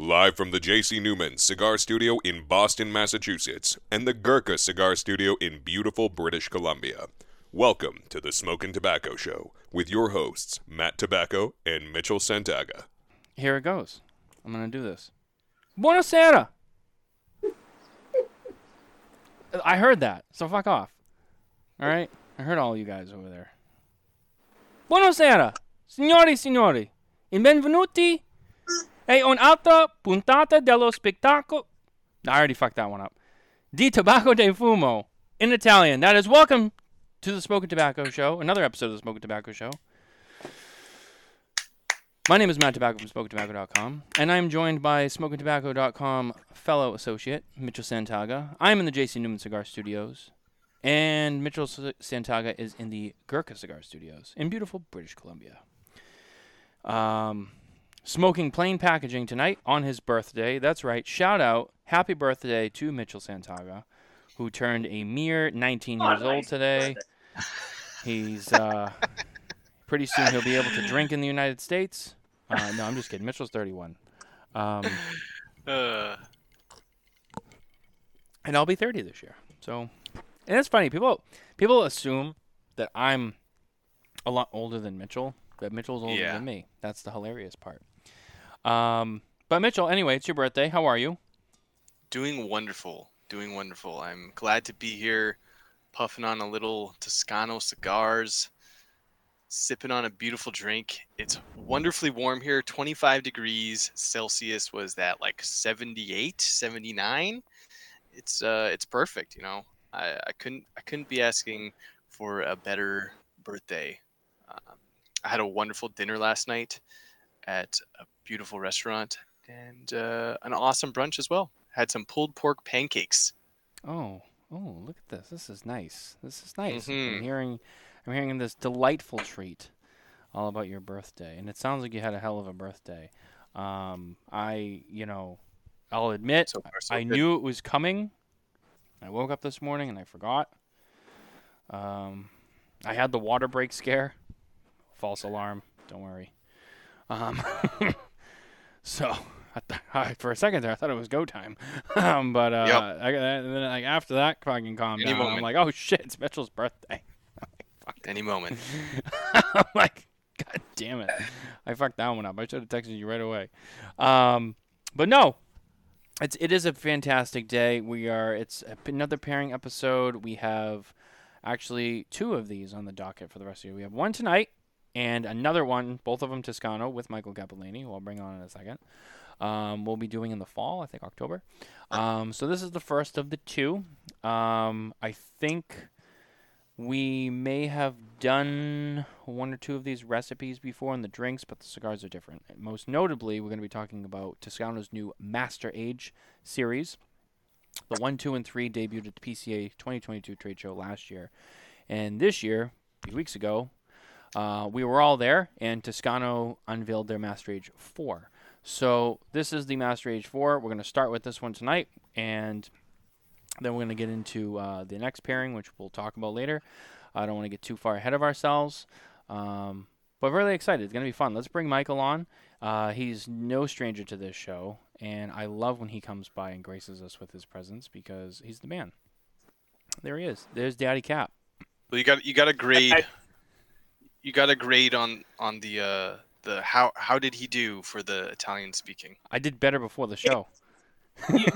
Live from the J.C. Newman Cigar Studio in Boston, Massachusetts, and the Gurkha Cigar Studio in beautiful British Columbia. Welcome to the Smokin Tabacco Show with your hosts, Matt Tabacco and Mitchell Santaga. Here it goes. I'm going to do this. Buonasera! I heard that, so fuck off. All right? I heard all you guys over there. Buonasera, signori signori, e benvenuti a un'altra puntata dello spettacolo. I already fucked that one up. Di Tobacco de Fumo in Italian. That is welcome to the Smokin Tabacco Show, another episode of the Smokin Tabacco Show. My name is Matt Tabacco from SmokinTabacco.com, and I'm joined by SmokinTabacco.com fellow associate Mitchell Santaga. I'm in the JC Newman Cigar Studios, and Mitchell Santaga is in the Gurkha Cigar Studios in beautiful British Columbia. Um, smoking plain packaging tonight on his birthday. That's right. Shout out, happy birthday to Mitchell Santaga, who turned a mere 19 years old today. He's uh, pretty soon he'll be able to drink in the United States. Uh, no, I'm just kidding. Mitchell's 31. Um, Uh, and I'll be 30 this year. So, and it's funny. People people assume that I'm a lot older than Mitchell. That Mitchell's older Yeah. than me. That's the hilarious part. Um, but Mitchell, anyway, it's your birthday. How are you? doing wonderful. Doing wonderful. I'm glad to be here, puffing on a little Toscano cigars, sipping on a beautiful drink. It's wonderfully warm here. 25 degrees Celsius was that like 78, 79. It's uh it's perfect, you know. I, I couldn't I couldn't be asking for a better birthday. Um, I had a wonderful dinner last night at a beautiful restaurant and uh, an awesome brunch as well. Had some pulled pork pancakes. Oh, oh, look at this. This is nice. This is nice. I'm Mhm. hearing, I'm hearing this delightful treat, all about your birthday, and it sounds like you had a hell of a birthday. Um, I, you know, I'll admit, So far, so I good. knew it was coming. I woke up this morning and I forgot. Um, I had the water break scare. False alarm. Don't worry. Um, so I th- I, for a second there, I thought it was go time. um, but uh, Yep. I, and then like after that fucking calm down. I'm like, oh shit, it's Mitchell's birthday. Any moment. I'm like, God damn it. I fucked that one up. I should have texted you right away. Um, but no, it's it is a fantastic day. We are it's another pairing episode. We have actually two of these on the docket for the rest of year. We have one tonight and another one, both of them Toscano with Michael Cappellini, who I'll bring on in a second. Um, we'll be doing in the fall, I think October. Um, so this is the first of the two. Um, I think we may have done one or two of these recipes before in the drinks, but the cigars are different. Most notably, we're going to be talking about Toscano's new Master Age series. The 1, 2, and 3 debuted at the PCA 2022 trade show last year. And this year, a few weeks ago, uh, we were all there, and Toscano unveiled their Master Age 4. So this is the Master Age 4. We're going to start with this one tonight, and then we're going to get into uh, the next pairing, which we'll talk about later. I don't want to get too far ahead of ourselves, um, but really excited. It's going to be fun. Let's bring Michael on. Uh, he's no stranger to this show, and I love when he comes by and graces us with his presence because he's the man. There he is. There's Daddy Cap. Well, you got you got a grade. You got a grade on on the uh the how how did he do for the Italian speaking? I did better before the show.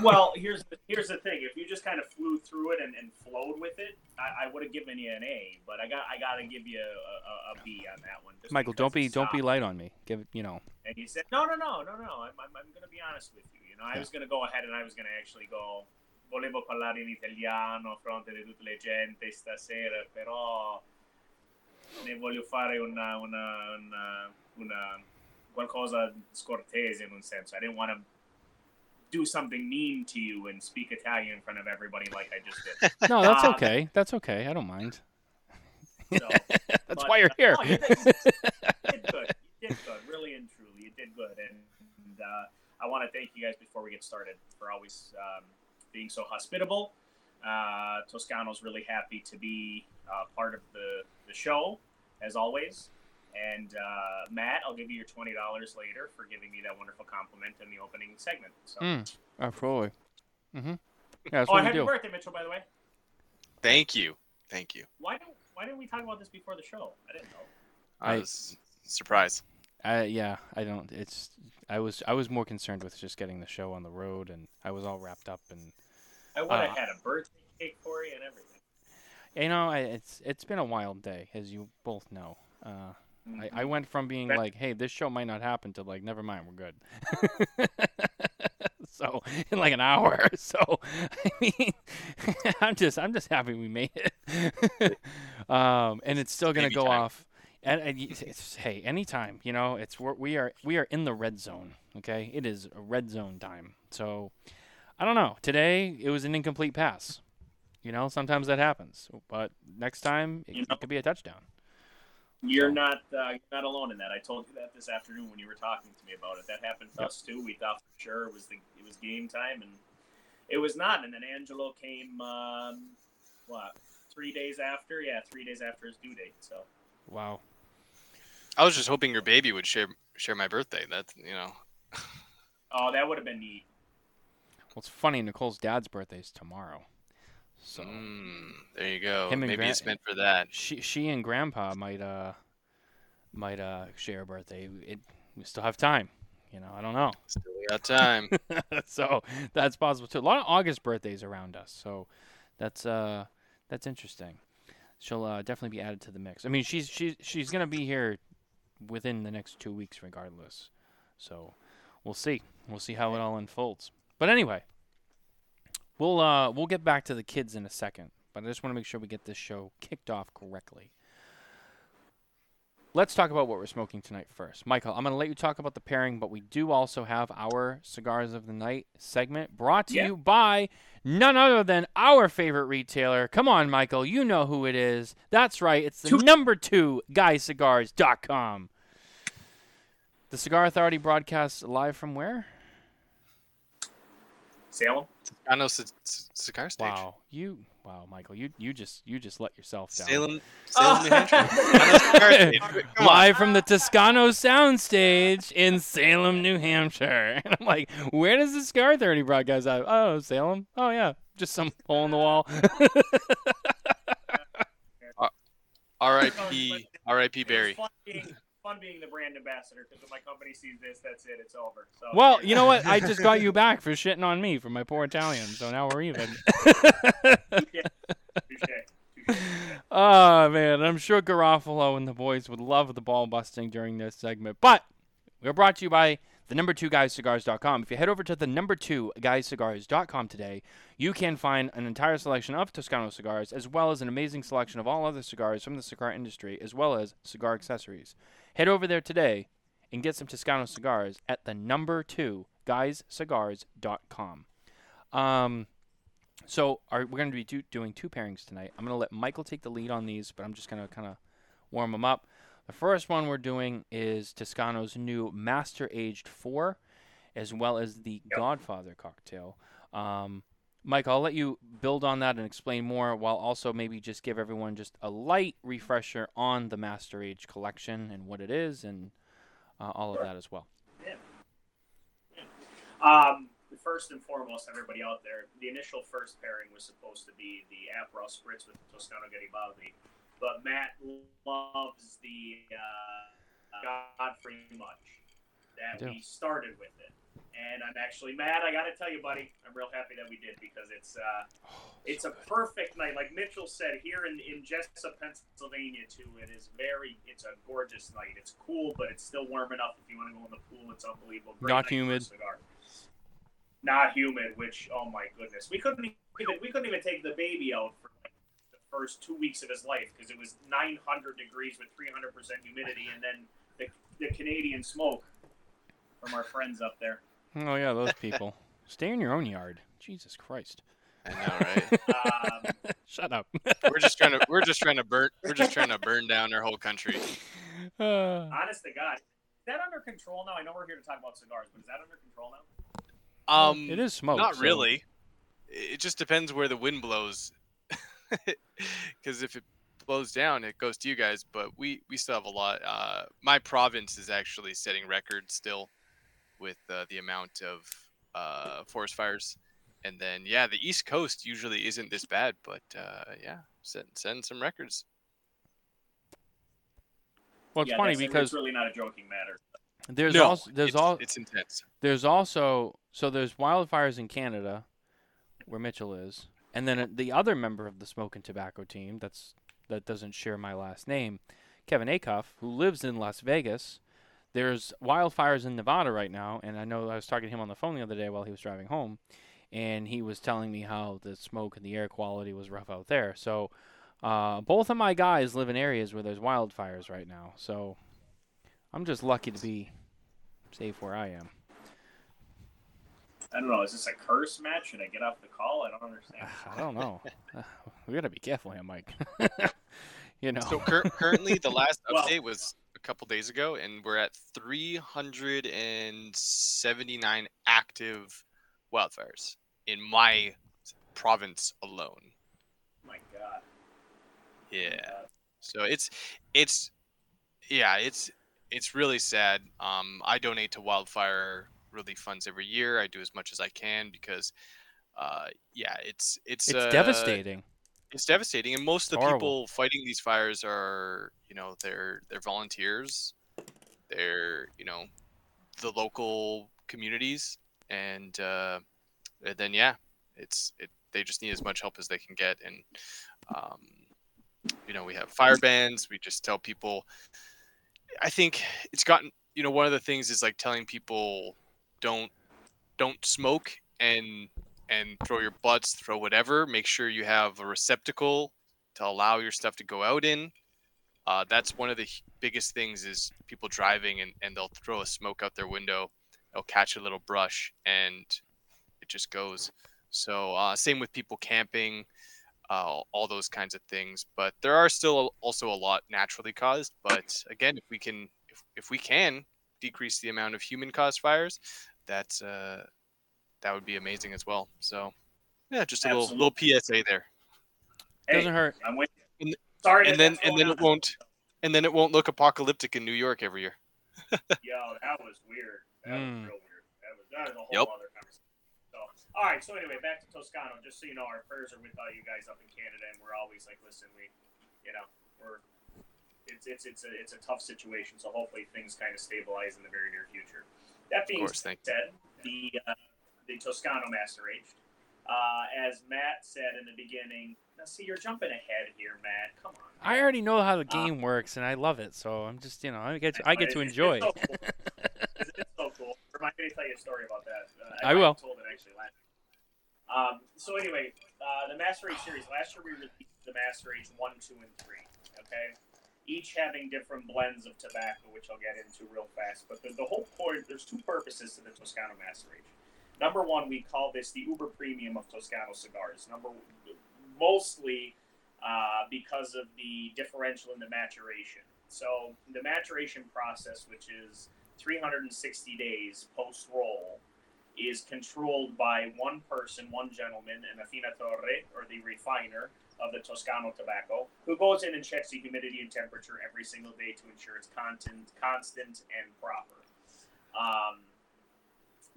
Well, here's the, here's the thing. If you just kind of flew through it and, and flowed with it, I, I would have given you an A. But I got I got to give you a, a, a B on that one. Michael, don't be don't be light on me. Give it, you know. And he said, no, no, no, no, no. I'm, I'm, I'm going to be honest with you. You know, I Yeah. was going to go ahead and I was going to actually go. Volevo parlare in italiano a fronte di tutte le gente stasera, però ne voglio fare una, una, una, una qualcosa scortese in un senso. I didn't want to do something mean to you and speak Italian in front of everybody like I just did. No, that's Um, okay. That's okay. I don't mind. So, That's but, why you're here. no, you did, you did good. You did good, really and truly. You did good, and, and uh, I want to thank you guys before we get started for always um, being so hospitable. Uh, Toscano's really happy to be uh, part of the, the show, as always. And uh, Matt, I'll give you your twenty dollars later for giving me that wonderful compliment in the opening segment. So. Mm, absolutely. Mm-hmm. Yeah, oh, what we happy do. birthday, Mitchell! By the way, Thank you. Thank you. why don't why didn't we talk about this before the show? I didn't know. I I- was surprised. I, yeah, I don't. It's. I was. I was more concerned with just getting the show on the road, and I was all wrapped up and I would have Uh, had a birthday cake for you and everything. You know, I, it's it's been a wild day, as you both know. Uh, I, I went from being like, "Hey, this show might not happen," to like, "Never mind, we're good." so in like an hour. So I mean, I'm just I'm just happy we made it. um, and it's still gonna Baby go time. off. And, and it's, hey, anytime you know, it's we're, we are we are in the red zone. Okay, it is a red zone time. So I don't know. Today it was an incomplete pass. You know, sometimes that happens. But next time it, You know- it could be a touchdown. You're So- not uh, you're not alone in that. I told you that this afternoon when you were talking to me about it. That happened to Yep. us too. We thought for sure it was the it was game time, and it was not. And then Angelo came. Um, what? Three days after? Yeah, three days after his due date. So Wow. I was just hoping your baby would share share my birthday. That's you know. oh, that would have been neat. Well, it's funny. Nicole's dad's birthday is tomorrow, so Mm, there you go. Maybe Grant- it's meant for that. she she and Grandpa might uh might uh share a birthday. It we still have time. You know, I don't know. Still got time. so that's possible too. A lot of August birthdays around us, so that's uh that's interesting. She'll uh, definitely be added to the mix. I mean, she's she's she's gonna be here within the next two weeks, regardless. So we'll see. We'll see how it all unfolds. But anyway, we'll uh we'll get back to the kids in a second. But I just want to make sure we get this show kicked off correctly. Let's talk about what we're smoking tonight first. Michael, I'm going to let you talk about the pairing, but we do also have our Cigars of the Night segment brought to Yeah. you by none other than our favorite retailer. Come on, Michael, you know who it is. That's right, it's the Two- number two guycigars.com. The Cigar Authority broadcasts live from where? Salem. I know c- c- cigar stage. Wow, you wow, Michael, you you just you just let yourself down. Salem, Salem, New Hampshire. I know cigar stage. Come on. Live from the Toscano Soundstage in Salem, New Hampshire. And I'm like, where does the Cigar Authority broadcast out? Oh, Salem. Oh, yeah. Just some hole in the wall. R.I.P. R.I.P. It was Barry. Fun being, the brand ambassador because if my company sees this, that's it. It's over. So well, you know what? I just got you back for shitting on me for my poor Italian. So now we're even. Oh, man. I'm sure Garofalo and the boys would love the ball busting during this segment. But we're brought to you by the number two guyscigars.com. If you head over to the number two guyscigars.com today, you can find an entire selection of Toscano cigars, as well as an amazing selection of all other cigars from the cigar industry, as well as cigar accessories. Head over there today and get some Toscano cigars at the number two guyscigars.com. Um, so our, we're going to be do, doing two pairings tonight. I'm going to let Michael take the lead on these, but I'm just going to kind of warm them up. The first one we're doing is Toscano's new Master Aged 4, as well as the Yep. Godfather cocktail. Um, Mike, I'll let you build on that and explain more, while also maybe just give everyone just a light refresher on the Master Age collection and what it is, and uh, all of that as well. Um, first and foremost, everybody out there, the initial first pairing was supposed to be the Aperol Spritz with the Toscano Garibaldi, but Matt loves the uh, Godfather much that we started with it. And I'm actually mad. I got to tell you, buddy, I'm real happy that we did because it's uh, it's a perfect night. Like Mitchell said, here in, in Jessup, Pennsylvania, too, it is very, it's a gorgeous night. It's cool, but it's still warm enough if you want to go in the pool. It's unbelievable. Great Not night for a humid. cigar. Not humid, which, oh my goodness. We couldn't even, we couldn't even take the baby out for like the first two weeks of his life because it was 900 degrees with 300% humidity and then the, the Canadian smoke from our friends up there. Oh, yeah, those people. Stay in your own yard. Jesus Christ. I know, right? Um, Shut up. we're just trying to we're just trying to burn we're just trying to burn down their whole country. Uh, honest to God, is that under control now? I know we're here to talk about cigars, but is that under control now? Um, it is smoke. not so- really. It just depends where the wind blows. Because if it blows down, it goes to you guys. But we we still have a lot. Uh, my province is actually setting records still with uh, the amount of uh, forest fires. And then yeah, the East Coast usually isn't this bad, but uh, yeah, setting setting some records. Well, it's yeah, funny because it's really not a joking matter. there's no, also there's it's, all it's intense. there's also so there's wildfires in Canada, where Mitchell is, and then the other member of the Smokin Tabacco team that's that doesn't share my last name, Kevin Acuff, who lives in Las Vegas. There's wildfires in Nevada right now, and I know I was talking to him on the phone the other day while he was driving home, and he was telling me how the smoke and the air quality was rough out there. So, uh, both of my guys live in areas where there's wildfires right now. So, I'm just lucky to be safe where I am. I don't know. Is this a curse match? Should I get off the call? I don't understand. I don't know. We gotta be careful here, Mike. you know. So cur- currently, the last Well- update was a couple days ago, and we're at 379 active wildfires in my province alone. my God. Yeah. So it's it's yeah, it's it's really sad. Um, I donate to wildfire relief funds every year. I do as much as I can because, uh, yeah, it's it's it's uh, devastating. It's devastating, and most of the Horrible. people fighting these fires are you know they're they're volunteers, they're you know the local communities, and uh, and then yeah, it's it they just need as much help as they can get, and um, you know we have fire bans. We just tell people. I think it's gotten you know one of the things is like telling people don't don't smoke and and throw your butts, throw whatever. Make sure you have a receptacle to allow your stuff to go out in. Uh, that's one of the biggest things is people driving and, and they'll throw a smoke out their window. They'll catch a little brush and it just goes. So uh, same with people camping, uh, all those kinds of things. But there are still also a lot naturally caused. But again, if we can if, if we can decrease the amount of human caused fires, that's uh, that would be amazing as well. So, yeah, just a little little PSA there, Hey, Doesn't hurt. I'm with you. And- Sorry. and then and going then it won't and then it won't look apocalyptic in New York every year. Yo, that was weird. That Mm. was real weird. That was that was a whole Yep. other conversation. So, all right. So anyway, back to Toscano. Just so you know, our prayers are with all you guys up in Canada, and we're always like, listen, we, you know, we're. It's it's it's a it's a tough situation. So hopefully things kind of stabilize in the very near future. That Of being course, thank you. said, the uh, the Toscano Master Aged, uh, as Matt said in the beginning. Now, see, you're jumping ahead here, Matt. Come on. I already know how the game works, and I love it. So I'm just, you know, I get, to, I get to enjoy. It's so cool. It's, it's so cool. Remind me to tell you a story about that. Uh, I might will. have Told it actually last. Um, so anyway, uh, the Master Age series. Last year we released the Master Age one, two, and three. Okay, each having different blends of tobacco, which I'll get into real fast. But the, the whole point, there's two purposes to the Toscano Master Age. Number one, we call this the uber premium of Toscano cigars. Number mostly uh, because of the differential in the maturation. So the maturation process, which is 360 days post roll, is controlled by one person, one gentleman, an affinatore or the refiner of the Toscano tobacco, who goes in and checks the humidity and temperature every single day to ensure it's content, constant and proper. Um,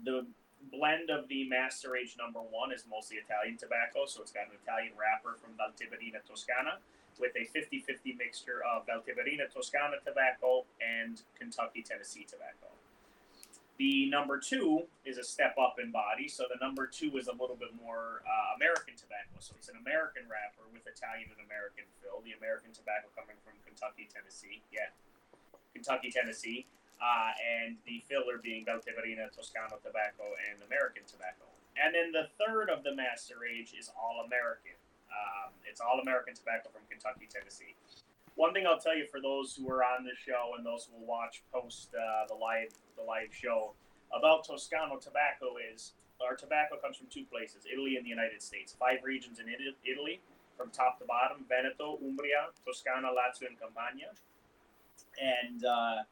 the blend of the Master Age number one is mostly Italian tobacco, so it's got an Italian wrapper from Valtiberina Toscana with a 50 50 mixture of Valtiberina Toscana tobacco and Kentucky Tennessee tobacco. The number two is a step up in body, so the number two is a little bit more uh, American tobacco. So it's an American wrapper with Italian and American fill. The American tobacco coming from Kentucky, Tennessee. Yeah, Kentucky, Tennessee uh, and the filler being Valtiberina, Toscano tobacco, and American tobacco. And then the third of the Master Age is All American. Um, it's All American tobacco from Kentucky, Tennessee. One thing I'll tell you for those who are on the show and those who will watch post uh, the live the live show about Toscano tobacco is our tobacco comes from two places: Italy and the United States. Five regions in Italy, from top to bottom: Veneto, Umbria, Toscana, Lazio, and Campania. And uh,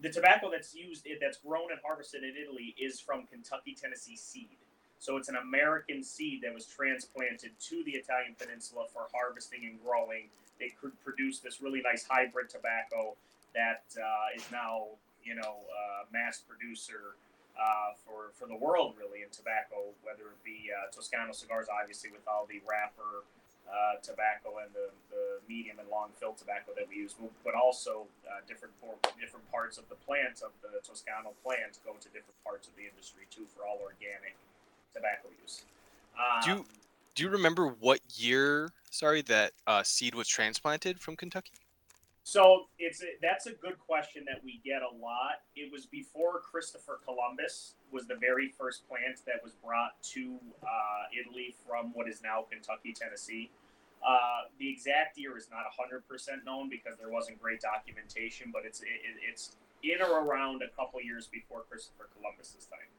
the tobacco that's used that's grown and harvested in Italy is from Kentucky Tennessee seed. So it's an American seed that was transplanted to the Italian peninsula for harvesting and growing. They could produce this really nice hybrid tobacco that uh, is now, you know, uh, mass producer uh, for for the world really in tobacco, whether it be uh, Toscano cigars, obviously with all the wrapper uh, tobacco and the, the medium and long fill tobacco that we use, but also uh, different different parts of the plant of the Toscano plant go to different parts of the industry too for all organic tobacco use. Um, do you do you remember what year? Sorry, that uh, seed was transplanted from Kentucky. So it's a, that's a good question that we get a lot. It was before Christopher Columbus was the very first plant that was brought to uh, Italy from what is now Kentucky, Tennessee. Uh, the exact year is not 100% known because there wasn't great documentation, but it's it, it's in or around a couple years before Christopher Columbus's time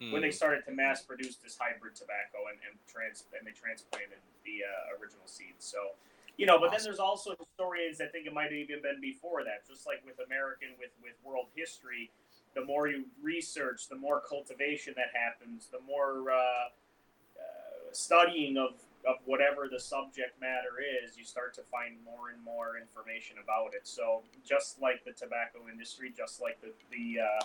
Hmm. when they started to mass produce this hybrid tobacco and, and trans and they transplanted the uh, original seeds. So, you know, but then there's also historians that think it might have even been before that. Just like with American, with with world history, the more you research, the more cultivation that happens, the more uh, uh, studying of of whatever the subject matter is, you start to find more and more information about it. So, just like the tobacco industry, just like the the uh,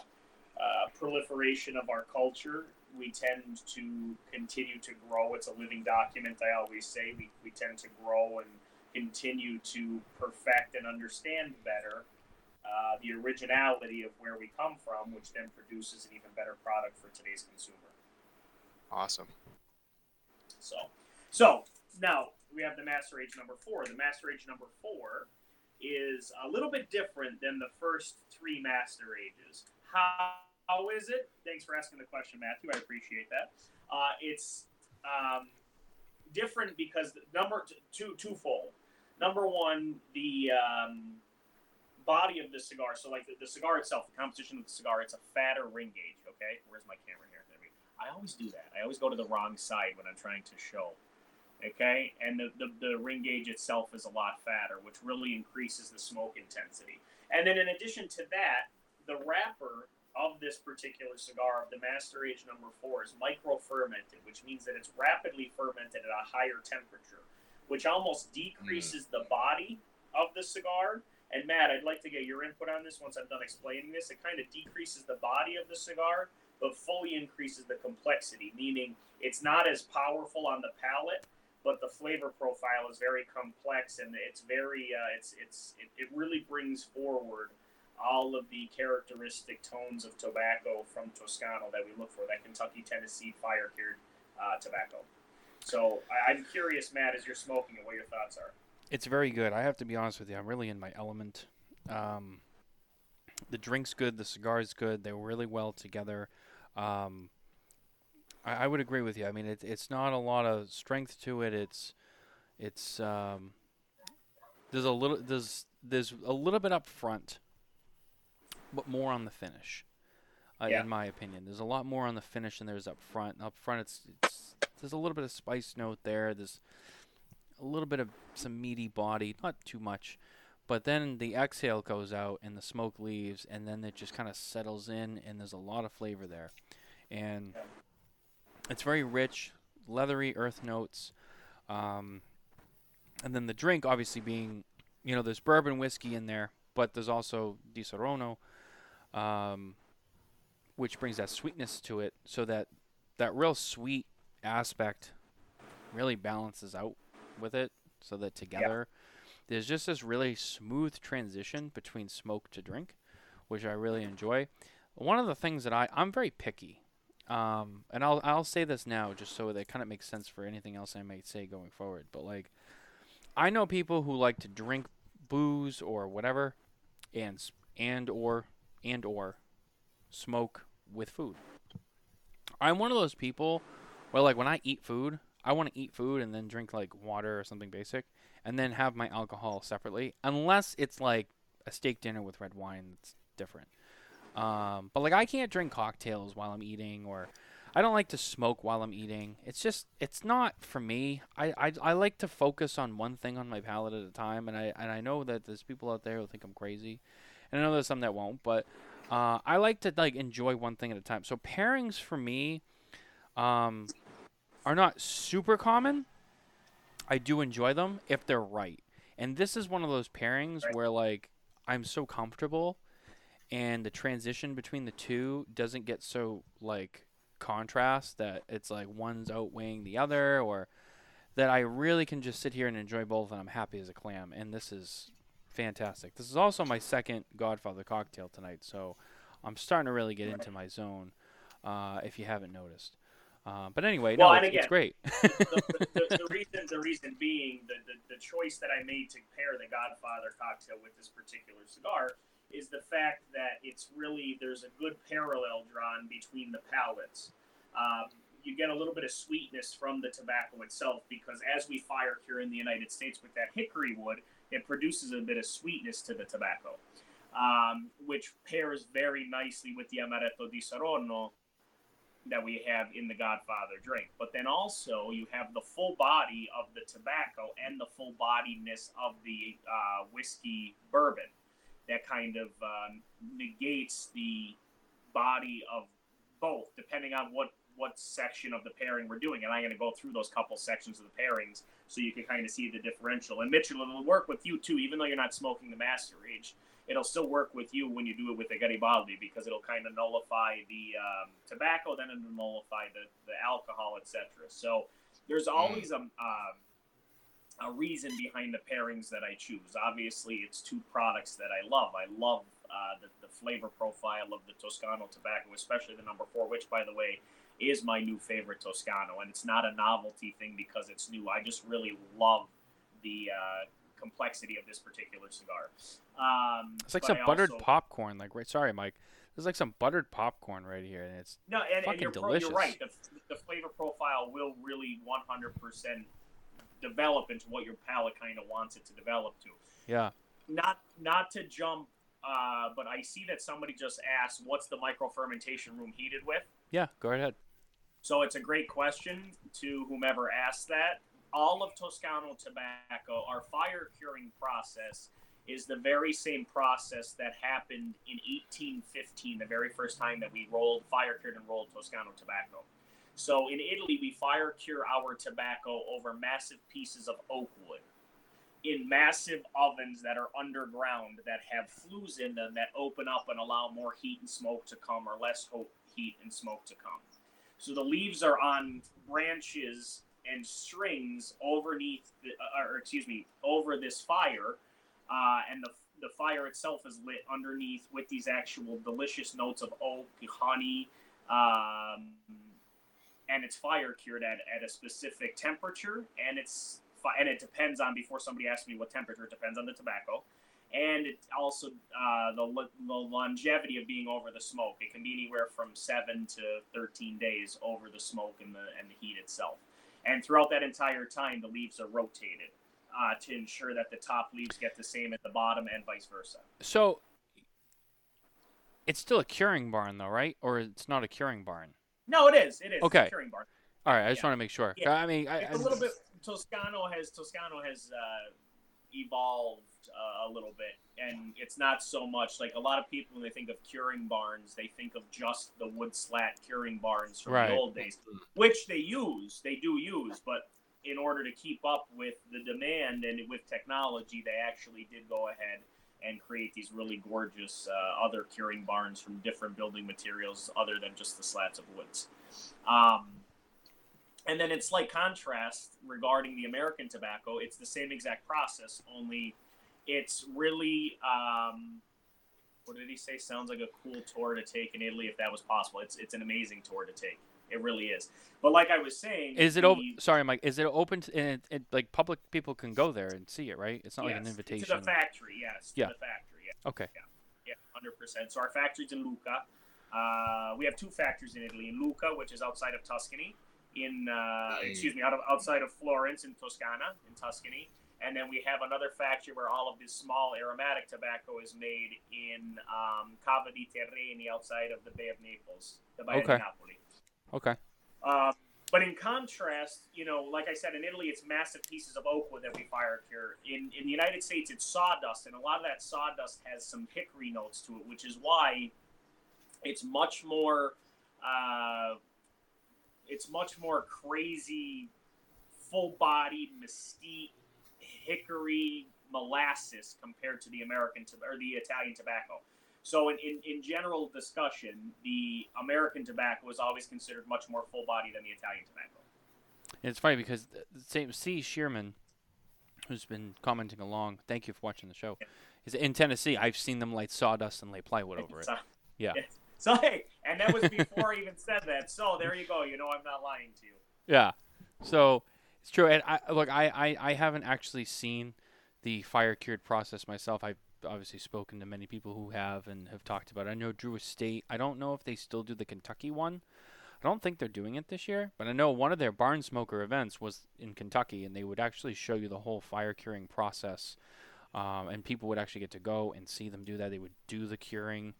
uh, proliferation of our culture, we tend to continue to grow. It's a living document, I always say. We, we tend to grow and continue to perfect and understand better uh, the originality of where we come from, which then produces an even better product for today's consumer. Awesome. So, so now we have the master age number four. The master age number four is a little bit different than the first three master ages. How, how is it? Thanks for asking the question, Matthew. I appreciate that. Uh, it's um, different because the number t- two twofold. Number one, the um, body of the cigar. So, like the, the cigar itself, the composition of the cigar, it's a fatter ring gauge. Okay, where's my camera here? There we- I always do that. I always go to the wrong side when I'm trying to show. Okay, and the, the, the ring gauge itself is a lot fatter, which really increases the smoke intensity. And then, in addition to that, the wrapper of this particular cigar, of the Master Age number four, is micro fermented, which means that it's rapidly fermented at a higher temperature, which almost decreases the body of the cigar. And Matt, I'd like to get your input on this once I'm done explaining this. It kind of decreases the body of the cigar, but fully increases the complexity, meaning it's not as powerful on the palate, but the flavor profile is very complex and it's very uh, it's it's it, it really brings forward all of the characteristic tones of tobacco from Toscano that we look for, that Kentucky Tennessee fire cured uh, tobacco. So I, I'm curious, Matt, as you're smoking it, what your thoughts are. It's very good. I have to be honest with you. I'm really in my element. Um, the drink's good. The cigar's good. They were really well together. Um, I, I would agree with you. I mean, it, it's not a lot of strength to it. It's it's um, there's a little there's there's a little bit up front, but more on the finish. Uh, Yeah. In my opinion, there's a lot more on the finish than there's up front. Up front, it's, it's there's a little bit of spice note there. There's a little bit of some meaty body, not too much. But then the exhale goes out and the smoke leaves, and then it just kind of settles in, and there's a lot of flavor there. And it's very rich, leathery earth notes. Um, and then the drink, obviously, being, you know, there's bourbon whiskey in there, but there's also Di Saronno, um, which brings that sweetness to it, so that that real sweet aspect really balances out with it, so that together there's just this really smooth transition between smoke to drink, which I really enjoy. One of the things that I I'm very picky, um, and I'll I'll say this now just so that it kind of makes sense for anything else I might say going forward. But like, I know people who like to drink booze or whatever, and and or and or smoke with food. I'm one of those people where like when I eat food, I want to eat food and then drink like water or something basic and then have my alcohol separately unless it's like a steak dinner with red wine that's different. Um, but like I can't drink cocktails while I'm eating or I don't like to smoke while I'm eating. It's just it's not for me. I, I, I like to focus on one thing on my palate at a time and I and I know that there's people out there who think I'm crazy. And I know there's some that won't, but uh, I like to like enjoy one thing at a time. So pairings for me, um, are not super common. I do enjoy them if they're right. And this is one of those pairings where like I'm so comfortable and the transition between the two doesn't get so like contrast that it's like one's outweighing the other or that I really can just sit here and enjoy both and I'm happy as a clam and this is fantastic. This is also my second Godfather cocktail tonight, so I'm starting to really get into my zone uh, if you haven't noticed. Uh, but anyway, Well, no, it's, it's great. the, the, the reason the reason being the, the, the choice that I made to pair the Godfather cocktail with this particular cigar is the fact that it's really there's a good parallel drawn between the palates. Um, you get a little bit of sweetness from the tobacco itself because as we fire cure in the United States with that hickory wood, it produces a bit of sweetness to the tobacco, um, which pairs very nicely with the amaretto di Saronno that we have in the Godfather drink. But then also you have the full body of the tobacco and the full bodiness of the uh, whiskey bourbon that kind of um, negates the body of both, depending on what what section of the pairing we're doing. And I'm going to go through those couple sections of the pairings so you can kind of see the differential. And Mitchell, it'll work with you too, even though you're not smoking the Master Age. It'll still work with you when you do it with the Garibaldi because it'll kind of nullify the um, tobacco, then it'll nullify the, the alcohol, etc. So there's always a, um, a reason behind the pairings that I choose. Obviously, it's two products that I love. I love uh, the, the flavor profile of the Toscano tobacco, especially the number four, which, by the way, is my new favorite Toscano. And it's not a novelty thing because it's new. I just really love the uh, complexity of this particular cigar. Um, It's like some I buttered also- popcorn. Like right, sorry, Mike. There's like some buttered popcorn right here, and it's No, and, and you're, pro- delicious. you're right. The, the flavor profile will really 100% develop into what your palate kind of wants it to develop to. yeah. Not not to jump, uh, but I see that somebody just asked, "What's the micro fermentation room heated with?" Yeah, go ahead. So it's a great question to whomever asked that. All of Toscano tobacco, our fire curing process is the very same process that happened in 1815, the very first time that we rolled, fire cured and rolled Toscano tobacco. So in Italy, we fire cure our tobacco over massive pieces of oak wood in massive ovens that are underground that have flues in them that open up and allow more heat and smoke to come or less heat and smoke to come. So the leaves are on branches and strings underneath, the, uh, or excuse me, over this fire, uh, and the the fire itself is lit underneath with these actual delicious notes of oak, honey, um, and it's fire cured at, at a specific temperature, and it's and it depends on before somebody asks me what temperature it depends on the tobacco and it also uh, the, the longevity of being over the smoke. It can be anywhere from seven to thirteen days over the smoke and the and the heat itself. And throughout that entire time, the leaves are rotated uh, to ensure that the top leaves get the same at the bottom and vice versa. So it's still a curing barn, though, right? Or it's not a curing barn? No, it is. It is. Okay. curing barn. All right, I just Yeah. want to make sure. Yeah. I mean, I, a little bit. Toscano has Toscano has uh, evolved uh, a little bit, and it's not so much like a lot of people when they think of curing barns, they think of just the wood slat curing barns from Right. the old days, which they use, they do use, but in order to keep up with the demand and with technology, they actually did go ahead and create these really gorgeous uh, other curing barns from different building materials other than just the slats of woods. Um, and then it's like contrast regarding the American tobacco. It's the same exact process, only it's really um, what did he say? Sounds like a cool tour to take in Italy if that was possible. It's it's an amazing tour to take. It really is. But like I was saying, is it open? Sorry, Mike. Is it open? To, and it, it, like public people can go there and see it, right? It's not like an invitation. to the factory. Yes, to Yeah. the factory. Yeah. okay. Yeah, hundred percent. So our factory's in Lucca. Uh, we have two factories in Italy: in Lucca, which is outside of Tuscany, in uh, excuse me, out of outside of Florence in Toscana, in Tuscany, and then we have another factory where all of this small aromatic tobacco is made in um, Cava de' Tirreni, outside of the Bay of Naples, the Bay Okay. of Napoli. Okay. Um, but in contrast, you know, like I said, in Italy, it's massive pieces of oak wood that we fire cure. In in the United States, it's sawdust, and a lot of that sawdust has some hickory notes to it, which is why it's much more. Uh, it's much more crazy, full-bodied mesquite, hickory, molasses compared to the American to- or the Italian tobacco. So in, in, in general discussion, the American tobacco is always considered much more full bodied than the Italian tobacco. It's funny because same C. Shearman, who's been commenting along, thank you for watching the show. Is in Tennessee. I've seen them light sawdust and lay plywood over it. So, Yeah. So hey, and that was before I even said that. So there you go. You know I'm not lying to you. Yeah. So it's true. And I look, I, I, I haven't actually seen the fire cured process myself. I've obviously spoken to many people who have and have talked about it. I know Drew Estate. I don't know if they still do the Kentucky one. I don't think they're doing it this year, but I know one of their barn smoker events was in Kentucky, and they would actually show you the whole fire curing process. Um, and people would actually get to go and see them do that. They would do the curing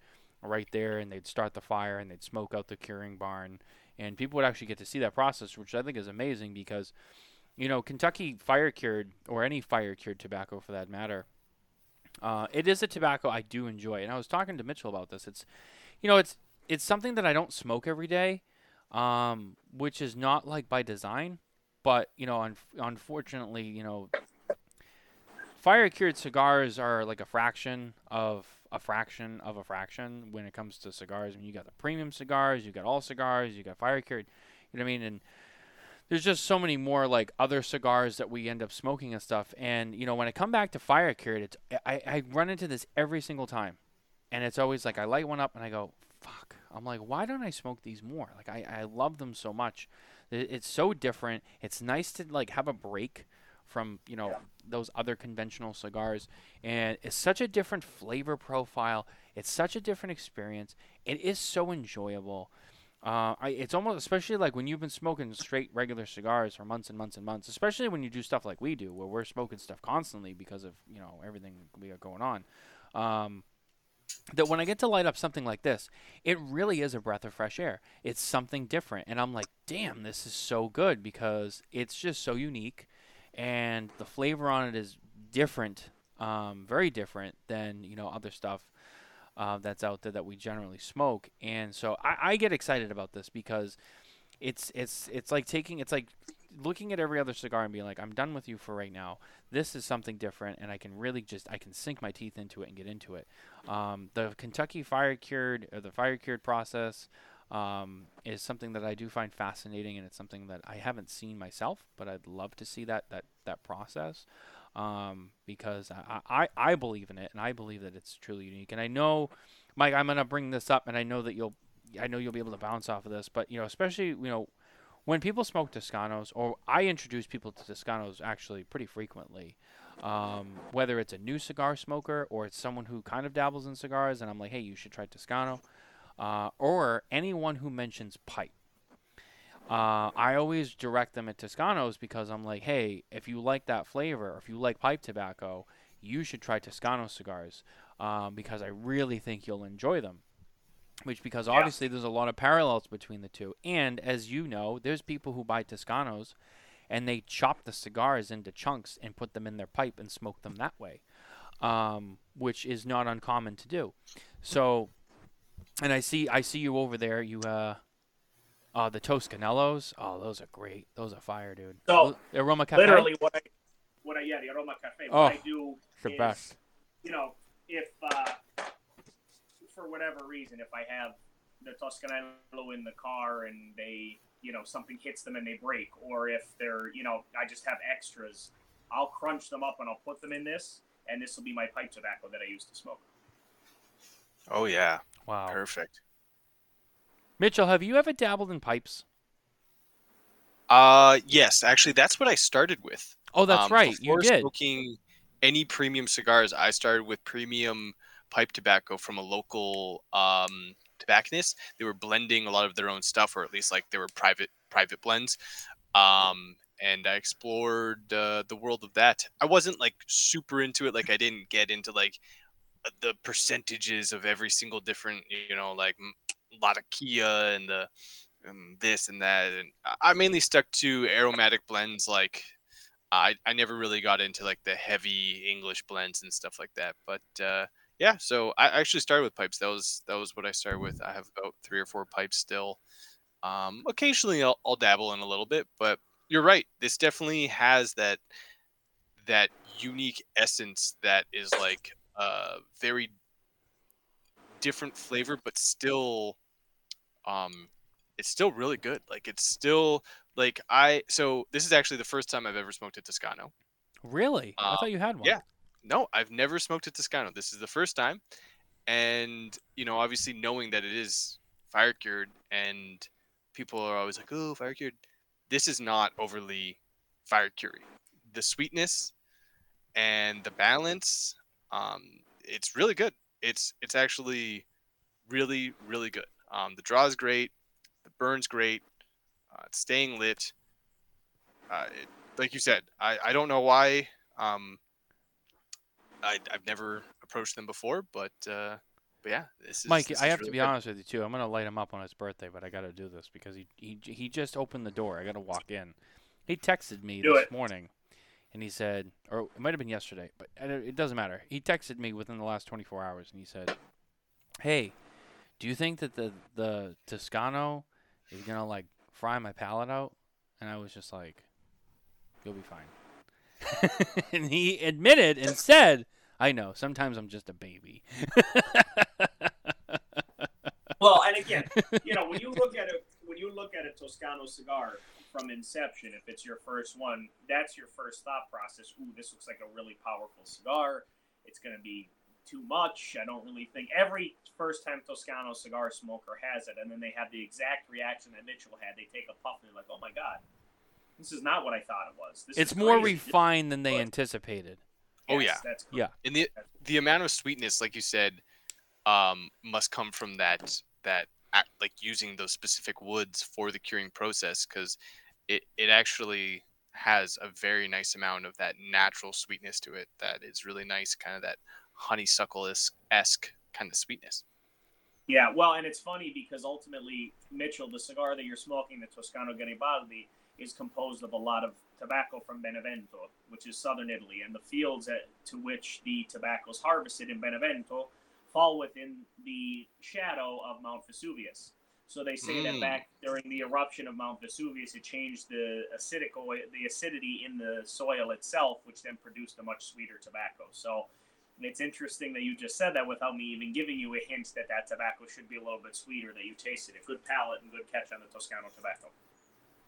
right there, and they'd start the fire, and they'd smoke out the curing barn, and people would actually get to see that process, which I think is amazing because, you know, Kentucky fire cured or any fire cured tobacco for that matter, uh, it is a tobacco I do enjoy, and I was talking to Mitchell about this. It's, you know, it's it's something that I don't smoke every day, um, which is not like by design, but you know, un- unfortunately, you know, fire cured cigars are like a fraction of a fraction of a fraction when it comes to cigars. I mean, you got the premium cigars, you got all cigars, you got fire cured. You know what I mean? And there's just so many more like other cigars that we end up smoking and stuff. And you know, when I come back to fire cured, it's I, I run into this every single time, and it's always like I light one up and I go, "Fuck!" I'm like, why don't I smoke these more? Like I I love them so much. It's so different. It's nice to like have a break from you know those other conventional cigars. And it's such a different flavor profile. It's such a different experience. It is so enjoyable. Uh, I, it's almost especially like when you've been smoking straight regular cigars for months and months and months especially when you do stuff like we do where we're smoking stuff constantly because of you know everything we got going on. Um, that when I get to light up something like this, it really is a breath of fresh air. It's something different. And I'm like, damn, this is so good because it's just so unique and the flavor on it is different, um, very different than, you know, other stuff uh, that's out there that we generally smoke. And so I, I get excited about this because it's it's it's like taking it's like looking at every other cigar and being like, I'm done with you for right now. This is something different, and I can really just I can sink my teeth into it and get into it. Um, the Kentucky fire cured or the fire cured process um, is something that I do find fascinating, and it's something that I haven't seen myself, but I'd love to see that that that process um, because I, I I believe in it, and I believe that it's truly unique. And I know, Mike, I'm gonna bring this up, and I know that you'll I know you'll be able to bounce off of this, but you know, especially you know when people smoke Toscanos, or I introduce people to Toscanos actually pretty frequently, um, whether it's a new cigar smoker or it's someone who kind of dabbles in cigars, and I'm like, hey, you should try Toscano, uh, or anyone who mentions pipe. Uh, I always direct them at Toscanos because I'm like, hey, if you like that flavor, or if you like pipe tobacco, you should try Toscano cigars um, because I really think you'll enjoy them which because Yeah. obviously there's a lot of parallels between the two. And as you know, there's people who buy Toscanos and they chop the cigars into chunks and put them in their pipe and smoke them that way, um, which is not uncommon to do. So, and I see I see you over there. You uh, uh the Toscanellos. Oh, those are great. Those are fire, dude. So, The Aroma Cafe. Literally, what I, what I, yeah, the Aroma Cafe. Oh, What I do it's the is, best. you know, if uh, for whatever reason, if I have the Toscanello in the car and they, you know, something hits them and they break, or if they're, you know, I just have extras, I'll crunch them up and I'll put them in this, and this will be my pipe tobacco that I used to smoke. Oh yeah, Wow. perfect. Mitchell, have you ever dabbled in pipes? Uh, yes, actually, that's what I started with. Oh, that's Um, right. You before did. Smoking any premium cigars, I started with premium pipe tobacco from a local um, tobacconist. They were blending a lot of their own stuff, or at least like they were private private blends. Um, and I explored uh, the world of that. I wasn't like super into it. Like I didn't get into like the percentages of every single different, you know, like Latakia and the um, this and that. And I- I mainly stuck to aromatic blends like I, I never really got into like the heavy English blends and stuff like that. But uh, yeah, so I actually started with pipes. That was that was what I started with. I have about three or four pipes still, Um, occasionally, I'll, I'll dabble in a little bit, but you're right. This definitely has that that unique essence that is like a very different flavor, but still, um, it's still really good. Like it's still like I. So this is actually the first time I've ever smoked a Toscano. Really? I Uh, thought you had one. yeah. No, I've never smoked a Toscano. This is the first time, and you know, obviously knowing that it is fire cured, and people are always like, "Oh, fire cured." This is not overly fire cured. The sweetness and the balance, um, it's really good. It's it's actually really really good. Um, the draw is great, the burn's great, uh, it's staying lit. Uh, it, like you said, I, I don't know why. Um, I, I've never approached them before, but uh, but yeah, this is Mike, this I is have to be good. honest with you too. I'm gonna light him up on his birthday, but I gotta do this because he he he just opened the door. I gotta walk in. He texted me Do this it. morning, and he said, or it might have been yesterday, but it doesn't matter. He texted me within the last 24 hours, and he said, "Hey, do you think that the the Toscano is gonna like fry my palate out?" And I was just like, "You'll be fine." and he admitted and said, "I know. Sometimes I'm just a baby." Well, and again, you know, when you look at it, you look at a Toscano cigar from inception, if it's your first one, that's your first thought process. Ooh, this looks like a really powerful cigar. It's going to be too much. I don't really think every first time Toscano cigar smoker has it, and then they have the exact reaction that Mitchell had. They take a puff and they're like, "Oh my god, this is not what I thought it was." This it's is more crazy. refined than they But- anticipated. Oh, Yes, yeah. that's Yeah. and the the amount of sweetness, like you said, um, must come from that that act, like using those specific woods for the curing process because it it actually has a very nice amount of that natural sweetness to it that is really nice, kind of that honeysuckle esque kind of sweetness. Yeah, well, and it's funny because ultimately, Mitchell, the cigar that you're smoking, the Toscano Garibaldi, is composed of a lot of tobacco from Benevento, which is southern Italy, and the fields at, to which the tobacco is harvested in Benevento fall within the shadow of Mount Vesuvius. So they say that Mm. back during the eruption of Mount Vesuvius, it changed the acidic oil, the acidity in the soil itself, which then produced a much sweeter tobacco. So it's interesting that you just said that without me even giving you a hint that that tobacco should be a little bit sweeter. That you tasted a Good palate and good catch on the Toscano tobacco.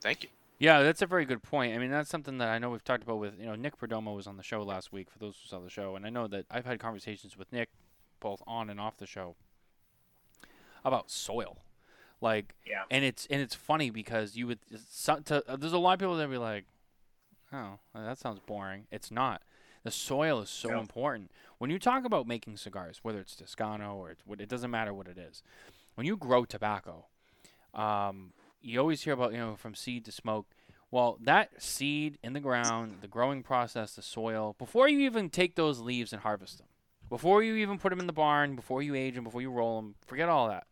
Thank you. Yeah, that's a very good point. I mean, that's something that I know we've talked about with, you know, Nick Perdomo was on the show last week for those who saw the show, and I know that I've had conversations with Nick, both on and off the show, about soil, like, Yeah. and it's and it's funny because you would, so, to, there's a lot of people that be like, oh, that sounds boring. It's not. The soil is so Yeah. important. When you talk about making cigars, whether it's Toscano or it's, it doesn't matter what it is, when you grow tobacco, um, you always hear about you know from seed to smoke. Well, that seed in the ground, the growing process, the soil, before you even take those leaves and harvest them, before you even put them in the barn, before you age them, before you roll them, forget all that.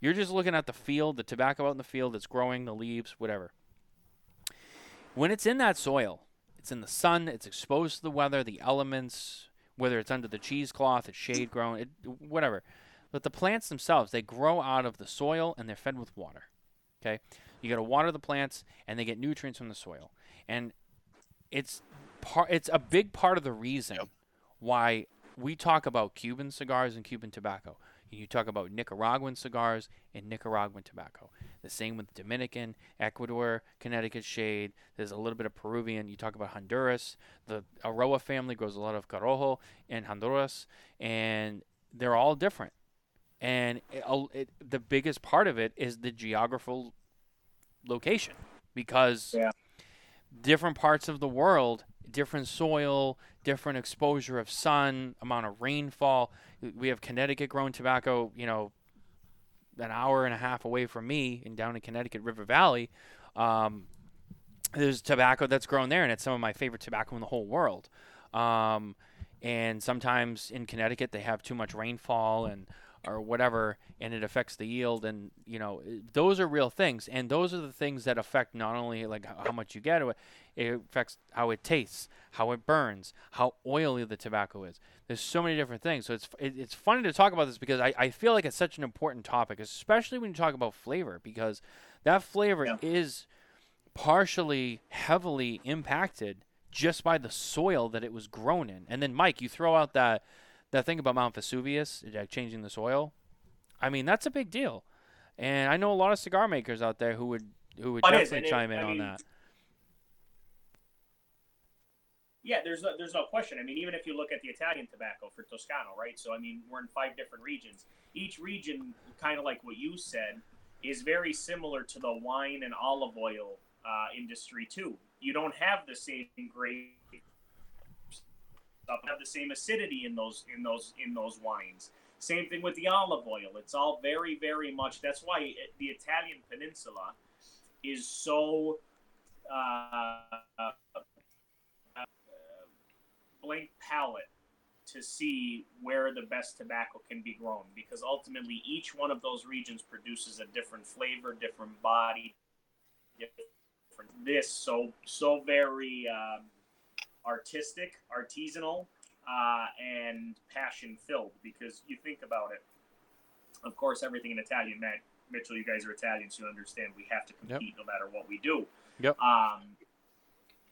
You're just looking at the field, the tobacco out in the field that's growing, the leaves, whatever. When it's in that soil, it's in the sun, it's exposed to the weather, the elements, whether it's under the cheesecloth, it's shade grown, it, whatever. But the plants themselves, they grow out of the soil and they're fed with water. Okay? You got to water the plants and they get nutrients from the soil. And it's part it's a big part of the reason Yep. why we talk about Cuban cigars and Cuban tobacco. You talk about Nicaraguan cigars and Nicaraguan tobacco. The same with Dominican, Ecuador, Connecticut shade. There's a little bit of Peruvian. You talk about Honduras. The Eiroa family grows a lot of Corojo in Honduras, and they're all different. And it, it, the biggest part of it is the geographical location because Yeah. different parts of the world, different soil, different exposure of sun, amount of rainfall. We have Connecticut grown tobacco, you know, an hour and a half away from me and down in Connecticut River Valley. Um, there's tobacco that's grown there, and it's some of my favorite tobacco in the whole world. Um, and sometimes in Connecticut they have too much rainfall and or whatever, and it affects the yield. And you know, those are real things, and those are the things that affect not only like how much you get, it it affects how it tastes, how it burns, how oily the tobacco is. There's so many different things. So it's it, it's funny to talk about this because I, I feel like it's such an important topic, especially when you talk about flavor, because That flavor Yeah. is partially heavily impacted just by the soil that it was grown in. And then Mike, you throw out that that thing about Mount Vesuvius uh, changing the soil. I mean, that's a big deal. And I know a lot of cigar makers out there who would who would It is, definitely it- chime in I on mean, that. Yeah, there's no, there's no question. I mean, even if you look at the Italian tobacco for Toscano, right? So I mean, we're in five different regions. Each region, kind of like what you said, is very similar to the wine and olive oil uh, industry too. You don't have the same grape stuff, have the same acidity in those in those in those wines. Same thing with the olive oil. It's all very very much. That's why it, the Italian peninsula is so. Uh, uh, blank palette to see where the best tobacco can be grown because ultimately each one of those regions produces a different flavor, different body, different this. So so very um, artistic, artisanal, uh, and passion filled. Because you think about it, of course, everything in Italian. Matt Mitchell, you guys are Italian, so you understand we have to compete no matter what we do. Yep. Um,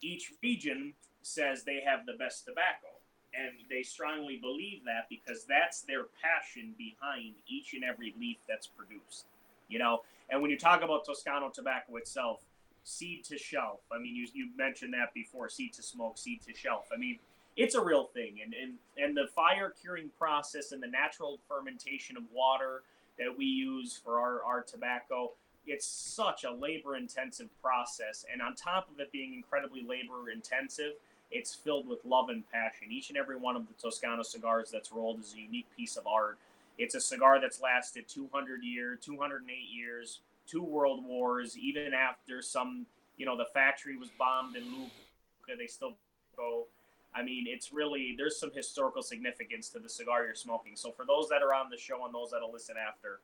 each region says they have the best tobacco. And they strongly believe that because that's their passion behind each and every leaf that's produced. You know, and when you talk about Toscano tobacco itself, seed to shelf. I mean, you, you mentioned that before seed to smoke, seed to shelf. I mean, it's a real thing. And, and, and the fire curing process and the natural fermentation of water that we use for our, our tobacco, it's such a labor intensive process. And on top of it being incredibly labor intensive, it's filled with love and passion. Each and every one of the Toscano cigars that's rolled is a unique piece of art. It's a cigar that's lasted 200 years, 208 years, two world wars, even after some, you know, the factory was bombed in Lucca, they still go. I mean, it's really, there's some historical significance to the cigar you're smoking. So for those that are on the show and those that'll listen after,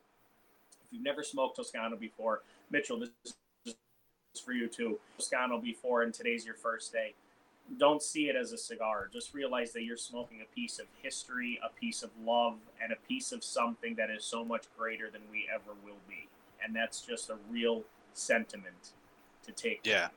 if you've never smoked Toscano before, Mitchell, this is for you too. Toscano before, and today's your first day don't see it as a cigar. Just realize that you're smoking a piece of history, a piece of love, and a piece of something that is so much greater than we ever will be. And that's just a real sentiment to take. Yeah.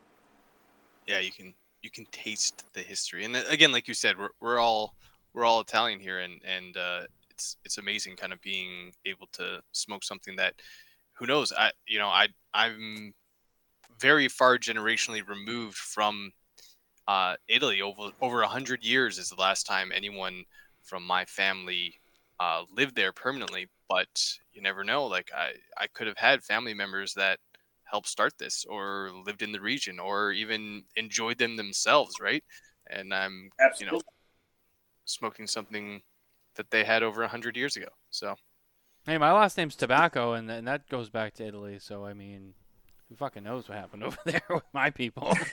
Yeah, you can you can taste the history. And uh, again, like you said, we're we're all we're all Italian here and and uh it's it's amazing kind of being able to smoke something that who knows, I you know, I I'm very far generationally removed from uh, Italy over over a hundred years is the last time anyone from my family uh, lived there permanently. But you never know. Like I, I could have had family members that helped start this, or lived in the region, or even enjoyed them themselves, right? And I'm, Absolutely. you know, smoking something that they had over a hundred years ago. So Hey, my last name's Tabacco, and, and that goes back to Italy. So I mean, who fucking knows what happened over there with my people?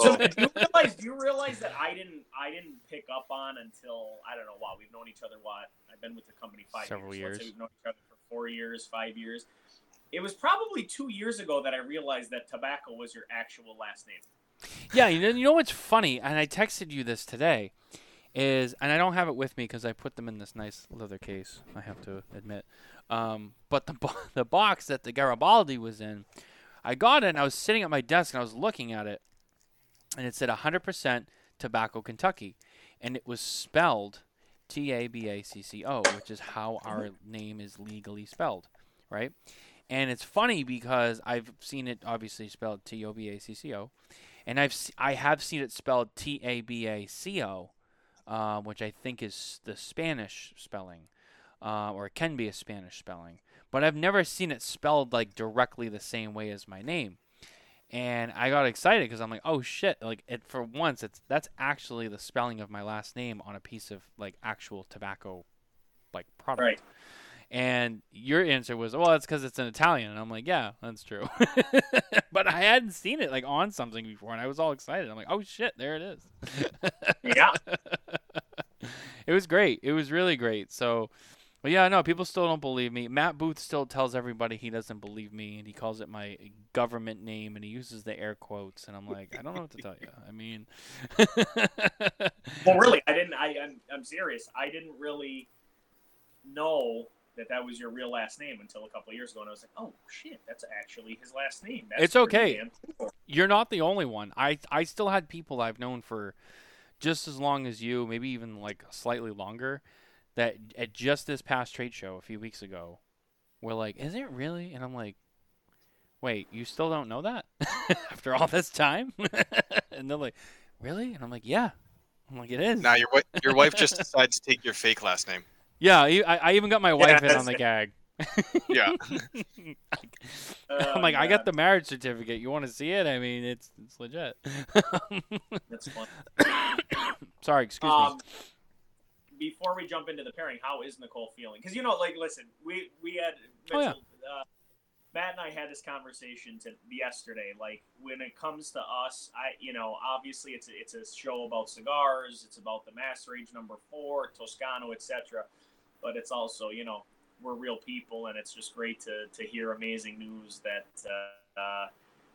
So do you realize? Do you realize that I didn't? I didn't pick up on until I don't know. Wow, we've known each other. What? I've been with the company five Several years. Let's say years. we've known each other for four years, five years. It was probably two years ago that I realized that tobacco was your actual last name. yeah, you know, you know what's funny, and I texted you this today, is, and I don't have it with me because I put them in this nice leather case. I have to admit, um, but the bo- the box that the Garibaldi was in, I got it. and I was sitting at my desk and I was looking at it, and it said 100% Tobacco Kentucky, and it was spelled T A B A C C O, which is how our name is legally spelled, right? And it's funny because I've seen it obviously spelled T O B A C C O, and I've I have seen it spelled T A B A C O, uh, which I think is the Spanish spelling, uh, or it can be a Spanish spelling. But I've never seen it spelled like directly the same way as my name, and I got excited because I'm like, oh shit! Like it for once, it's that's actually the spelling of my last name on a piece of like actual tobacco, like product. Right. And your answer was, well, it's because it's in Italian. And I'm like, yeah, that's true. but I hadn't seen it like on something before, and I was all excited. I'm like, oh shit, there it is. Yeah. it was great. It was really great. So, but yeah, no, people still don't believe me. Matt Booth still tells everybody he doesn't believe me, and he calls it my government name, and he uses the air quotes. And I'm like, I don't know what to tell you. I mean, Well, really, I didn't. I, I'm, I'm serious. I didn't really know that that was your real last name until a couple of years ago, and I was like, oh shit, that's actually his last name. That's It's okay. cool. You're not the only one. I I still had people I've known for just as long as you, maybe even like slightly longer, that at just this past trade show a few weeks ago, were like, "Is it really?" And I'm like, "Wait, you still don't know that after all this time?" and they're like, "Really?" And I'm like, "Yeah." I'm like, "It is." Now your wi- your wife just decided to take your fake last name. yeah, I, I even got my wife in on the it. gag. Yeah. I'm Oh, like, I got the marriage certificate. You want to see it? I mean, it's it's legit. That's fun. Sorry, excuse me. Um, Before we jump into the pairing, how is Nicole feeling? Because you know, like, listen, we we had Oh, yeah. Uh, Matt and I had this conversation to yesterday. Like, when it comes to us, I, you know, obviously it's a, it's a show about cigars. It's about the Master Age Number Four, Toscano, etc. But it's also, you know, we're real people, and it's just great to to hear amazing news that uh, uh,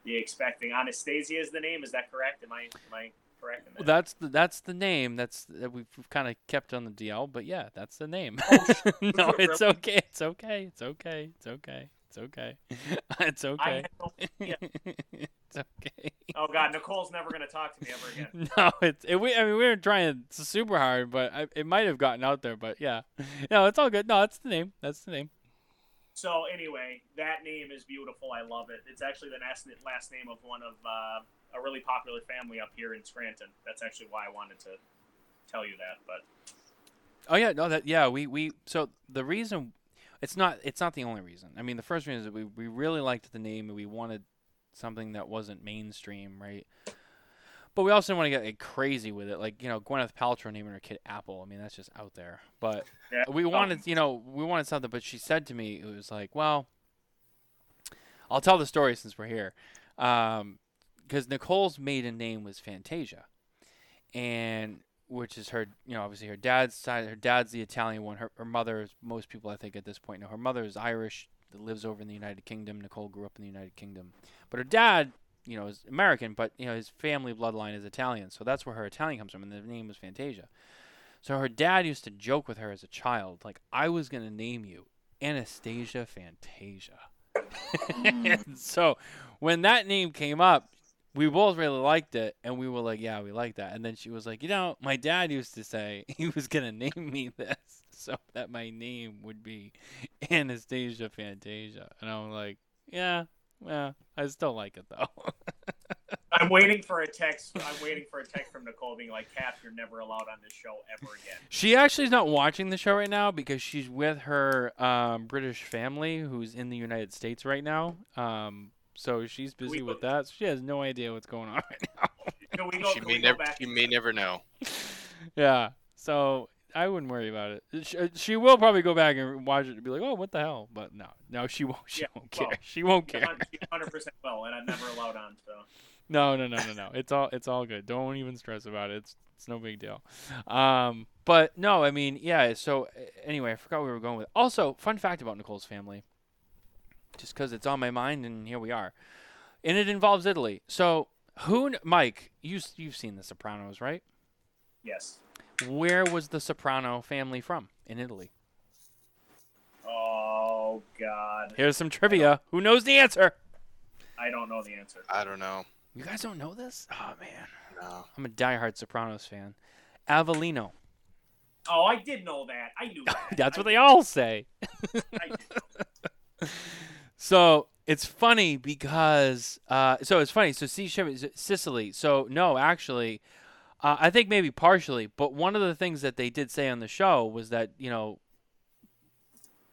you're expecting. Anastasia is the name. Is that correct? Am I am I correct? Well, that's the that's the name. That's that we've, we've kind of kept on the DL, but yeah, that's the name. Oh, no, it's okay. It's okay. It's okay. It's okay. It's okay. it's okay. no it's okay. Oh God, Nicole's never gonna talk to me ever again. No, it's it, we. I mean, we were trying super hard, but I, it might have gotten out there. But yeah, no, it's all good. No, that's the name. That's the name. So anyway, that name is beautiful. I love it. It's actually the last last name of one of uh, a really popular family up here in Scranton. That's actually why I wanted to tell you that. But Oh yeah, no, that yeah, we we so the reason it's not it's not the only reason. I mean, the first reason is that we we really liked the name and we wanted something that wasn't mainstream, right? But we also didn't want to get like, crazy with it, like you know Gwyneth Paltrow naming her kid Apple. I mean, that's just out there. But yeah, we wanted, you know, we wanted something. But she said to me, it was like, well, I'll tell the story since we're here, um, because Nicole's maiden name was Fantasia, and which is her, you know, obviously her dad's side. Her dad's the Italian one. Her, her mother, most people I think at this point know, her mother is Irish that lives over in the United Kingdom. Nicole grew up in the United Kingdom, but her dad, you know, is American, but you know his family bloodline is Italian, so that's where her Italian comes from, and the name was Fantasia. So her dad used to joke with her as a child, like I was gonna name you Anastasia Fantasia. so when that name came up, we both really liked it, and we were like, "Yeah, we like that." And then she was like, "You know, my dad used to say he was gonna name me this, so that my name would be Anastasia Fantasia." And I'm like, "Yeah, well, I still like it though." I'm waiting for a text. I'm waiting for a text from Nicole being like, "Cap, you're never allowed on this show ever again." She actually is not watching the show right now because she's with her um, British family who's in the United States right now. Um, so she's busy We- with that. So she has no idea what's going on right now. Can we go? She can may we go never. back? You may never know. yeah. So I wouldn't worry about it. She, she will probably go back and watch it and be like, "Oh, what the hell?" But no, no, she won't. She Yeah, won't care. she won't care. Hundred percent will, and I'm never allowed on. So No, no, no, no, no. It's all it's all good. Don't even stress about it. It's it's no big deal. Um, but no, I mean, yeah. So anyway, I forgot where we were going with. Also, fun fact about Nicole's family, just because it's on my mind, and here we are, and it involves Italy. So who, Mike? you, you've seen The Sopranos, right? yes. Where was the Soprano family from in Italy? Oh God, Here's some trivia. Who knows the answer? I don't know the answer. I don't know. You guys don't know this? Oh man, No. I'm a diehard Sopranos fan. Avellino. Oh, I did know that. I knew that. That's I what they all say. So it's funny because uh, so it's funny. So see, Sicily. So no, actually, uh, I think maybe partially. But one of the things that they did say on the show was that you know,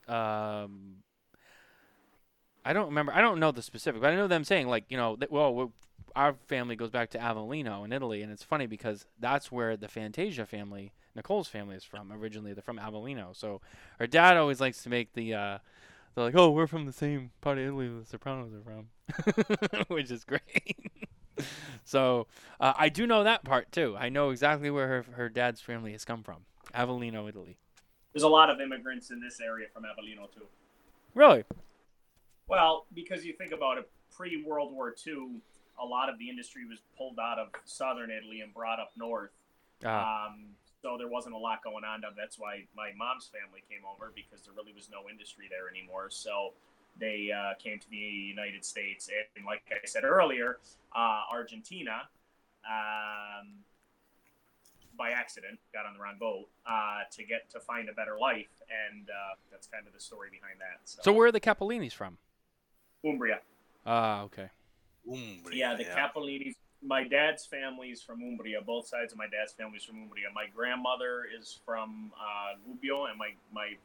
um, I don't remember. I don't know the specific, but I know them saying like you know, that, well, we our family goes back to Avellino in Italy, and it's funny because that's where the Fantasia family, Nicole's family, is from originally. They're from Avellino. So her dad always likes to make the. Uh, they're like, oh, we're from the same part of Italy the Sopranos are from, which is great. so uh, I do know that part too. I know exactly where her her dad's family has come from, Avellino, Italy. There's a lot of immigrants in this area from Avellino too. Really? Well, because you think about it, pre World War II, a lot of the industry was pulled out of southern Italy and brought up north. Ah, Um, so there wasn't a lot going on down. That's why my mom's family came over because there really was no industry there anymore. So they uh, came to the United States, and like I said earlier, uh, Argentina, um, by accident, got on the wrong boat uh, to get to find a better life, and uh, that's kind of the story behind that. So, So where are the Cappellinis from? Umbria. Ah, okay. Umbria, Yeah, the Cappellinis. My dad's family's from Umbria. Both sides of my dad's family's from Umbria. My grandmother is from uh, Gubbio, and my, my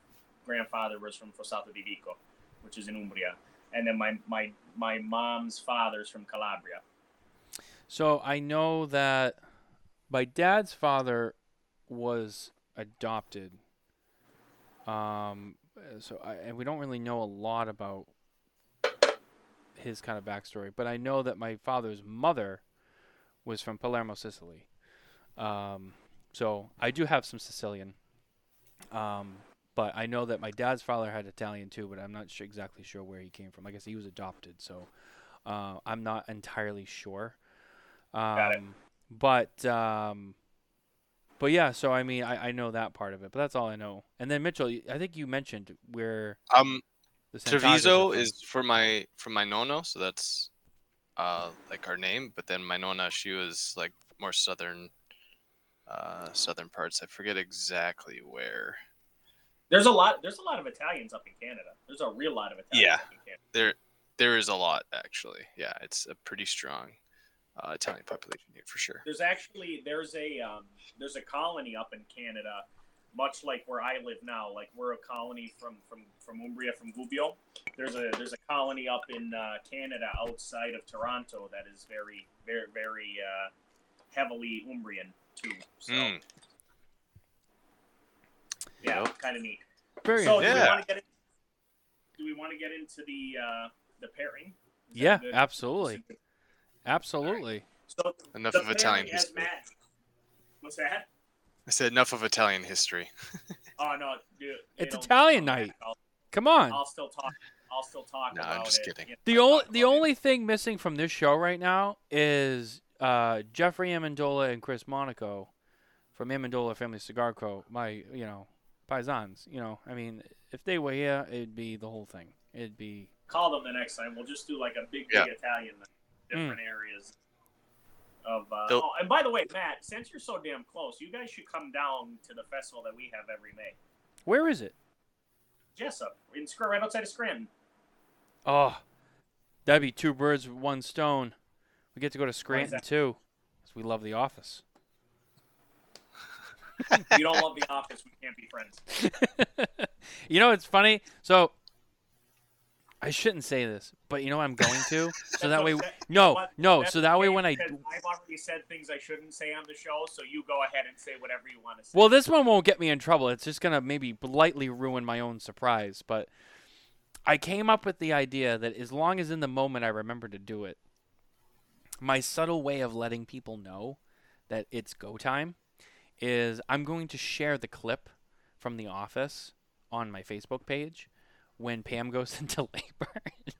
grandfather was from Fossato di Vico, which is in Umbria. And then my, my, my mom's father's from Calabria. So I know that my dad's father was adopted. Um, so I, and we don't really know a lot about his kind of backstory, but I know that my father's mother was from Palermo, Sicily. Um, so I do have some Sicilian. Um, but I know that my dad's father had Italian too, but I'm not sure, exactly sure where he came from. Like I said, he was adopted, so uh, I'm not entirely sure. Um, Got it. But um, but yeah, so I mean, I, I know that part of it, but that's all I know. And then Mitchell, I think you mentioned where Um, the Santagas Treviso is for my for my nono, so that's uh like our name. But then my nona, she was like more southern, uh, southern parts. I forget exactly where. There's a lot. There's a lot of Italians up in Canada. There's a real lot of Italians Yeah. up in Canada. There, there is a lot actually. Yeah, it's a pretty strong uh, Italian population here for sure. There's actually there's a um, there's a colony up in Canada, much like where I live now. Like we're a colony from from from Umbria, from Gubbio. There's a there's a colony up in uh, Canada outside of Toronto that is very very very uh, heavily Umbrian too. So Mm. yeah, Yep. kind of neat. very so do we Yeah. want to get in, do we want to get into the uh, the pairing? Is Yeah, good? absolutely, absolutely. So Enough of Italian history. Matt- What's that? I said enough of Italian history. Oh no, dude. It's it'll- Italian night. I'll, Come on. I'll still talk. I'll still talk No, about I'm just it. kidding. The I'll only the about it. only thing missing from this show right now is uh, Jeffrey Amendola and Chris Monaco from Amendola Family Cigar Co. My you know paisans. You know, I mean, if they were here, it'd be the whole thing. It'd be call them the next time. We'll just do like a big, Yeah. big Italian, different areas. Of uh, They'll- oh, and by the way, Matt, since you're so damn close, you guys should come down to the festival that we have every May. where is it? Jessup, in Scr- right outside of Scranton. Oh, that'd be two birds with one stone. We get to go to Scranton too, too, 'cause we love The Office. You don't love The Office, we can't be friends. you know, it's funny. So I shouldn't say this, but you know, I'm going to. So that way, no, no. So that way, when I I've already said things I shouldn't say on the show, so you go ahead and say whatever you want to say. Well, this one won't get me in trouble. It's just gonna maybe lightly ruin my own surprise. But I came up with the idea that as long as in the moment I remember to do it, my subtle way of letting people know that it's go time is I'm going to share the clip from The Office on my Facebook page when Pam goes into labor.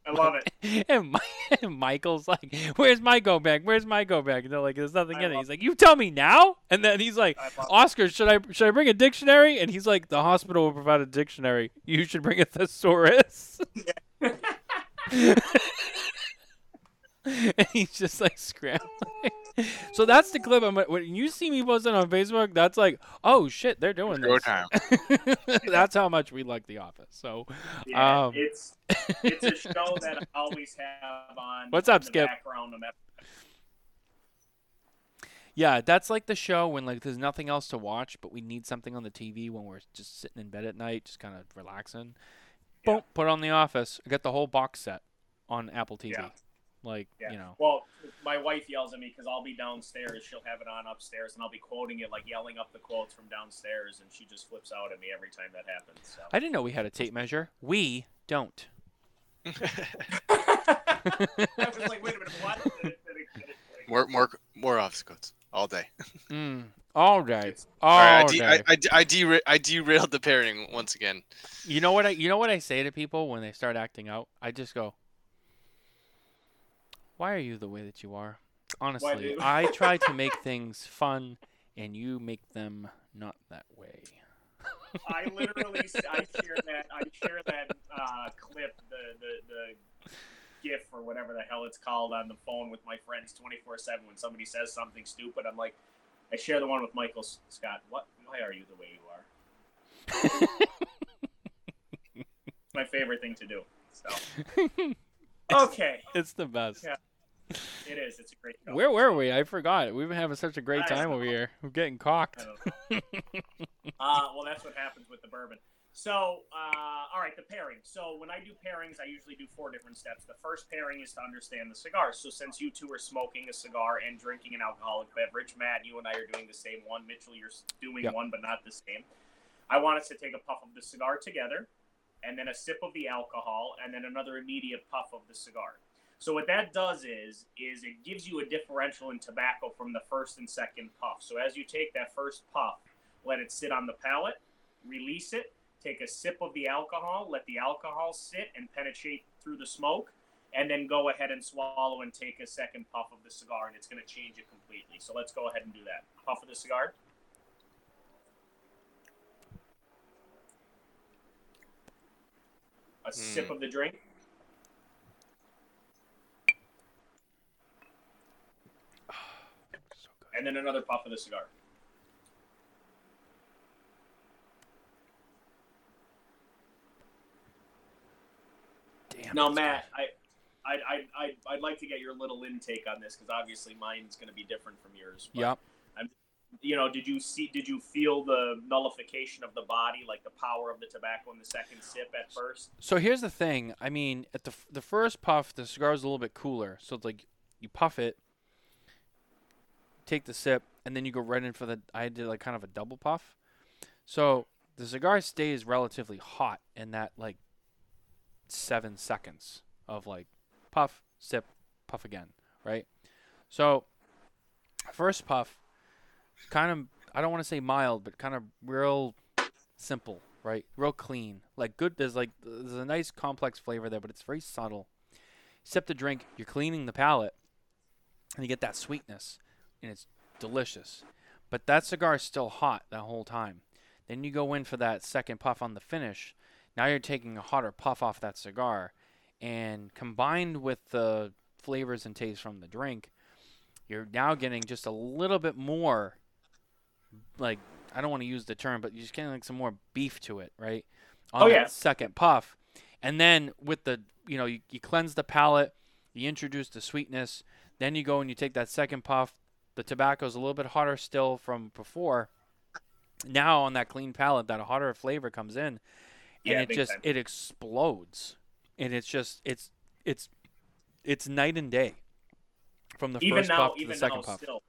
I love it. and, Mi- and Michael's like, "Where's my go bag? Where's my go bag?" And they're like, "There's nothing I in it." He's like, "You tell me now." And then he's like, Oscar, should I should I bring a dictionary? And he's like, the hospital will provide a dictionary. You should bring a thesaurus. and he's just like scrambling. so that's the clip. I'm when you see me posting on Facebook, that's like, oh shit, they're doing Go this. time. that's how much we like The Office. So Yeah, Um, it's it's a show that I always have on. What's up, in the Skip? Background, yeah, that's like the show when like there's nothing else to watch, but we need something on the TV when we're just sitting in bed at night, just kind of relaxing. Yeah. Boom, put on The Office. I got the whole box set on Apple TV. Yeah. Like Yeah. you know. Well, my wife yells at me because I'll be downstairs. She'll have it on upstairs, and I'll be quoting it, like yelling up the quotes from downstairs, and she just flips out at me every time that happens. So. I didn't know we had a tape measure. We don't. I was like, wait a minute, what? more, more, more office quotes all day. Mm, all day. All All right, I, de- day. I, I, I, dera- I derailed the pairing once again. You know what I you know what I say to people when they start acting out? I just go, "Why are you the way that you are?" Honestly. I try to make things fun and you make them not that way. I literally I share that I share that uh, clip the, the the GIF or whatever the hell it's called on the phone with my friends twenty four seven when somebody says something stupid. I'm like, I share the one with Michael Scott. What? Why are you the way you are? my favorite thing to do. So okay, It's the best. Yeah. it is. It's a great show. Where were we? I forgot. We've been having such a great time over here. We're getting cocked. Uh, well, that's what happens with the bourbon. So, uh, all right, the pairing. So, when I do pairings, I usually do four different steps. The first pairing is to understand the cigar. So, since you two are smoking a cigar and drinking an alcoholic beverage, Matt, you and I are doing the same one. Mitchell, you're doing Yep. one, but not the same. I want us to take a puff of the cigar together, and then a sip of the alcohol, and then another immediate puff of the cigar. So what that does is is it gives you a differential in tobacco from the first and second puff. So as you take that first puff, let it sit on the palate, release it, take a sip of the alcohol, let the alcohol sit and penetrate through the smoke, and then go ahead and swallow and take a second puff of the cigar, and it's going to change it completely. So let's go ahead and do that. Puff of the cigar. A hmm. sip of the drink. So and then another puff of the cigar. Damn. Now, that's Matt, I, I, I, I, I'd like to get your little intake on this because obviously mine's going to be different from yours. but, Yep. You know, did you see? Did you feel the nullification of the body, like the power of the tobacco in the second sip at first? So here's the thing. I mean, at the the first puff, the cigar is a little bit cooler. So it's like you puff it, take the sip, and then you go right in for the. I did like kind of a double puff. So the cigar stays relatively hot in that like seven seconds of like puff, sip, puff again, right? So first puff, kind of I don't want to say mild, but kind of real simple, right? Real clean. Like good there's like there's a nice complex flavor there, but it's very subtle. Sip the drink, you're cleaning the palate, and you get that sweetness, and it's delicious. But that cigar is still hot that whole time. Then you go in for that second puff on the finish. Now you're taking a hotter puff off that cigar, and combined with the flavors and taste from the drink, you're now getting just a little bit more like I don't want to use the term, but you're just getting like some more beef to it, right? Oh, on Oh, yeah. second puff. And then with the you know, you, you cleanse the palate, you introduce the sweetness, then you go and you take that second puff. The tobacco's a little bit hotter still from before. Now on that clean palate, that hotter flavor comes in and Yeah, it just time. it explodes. And it's just it's it's it's night and day from the even first now, puff to the second now, puff. still,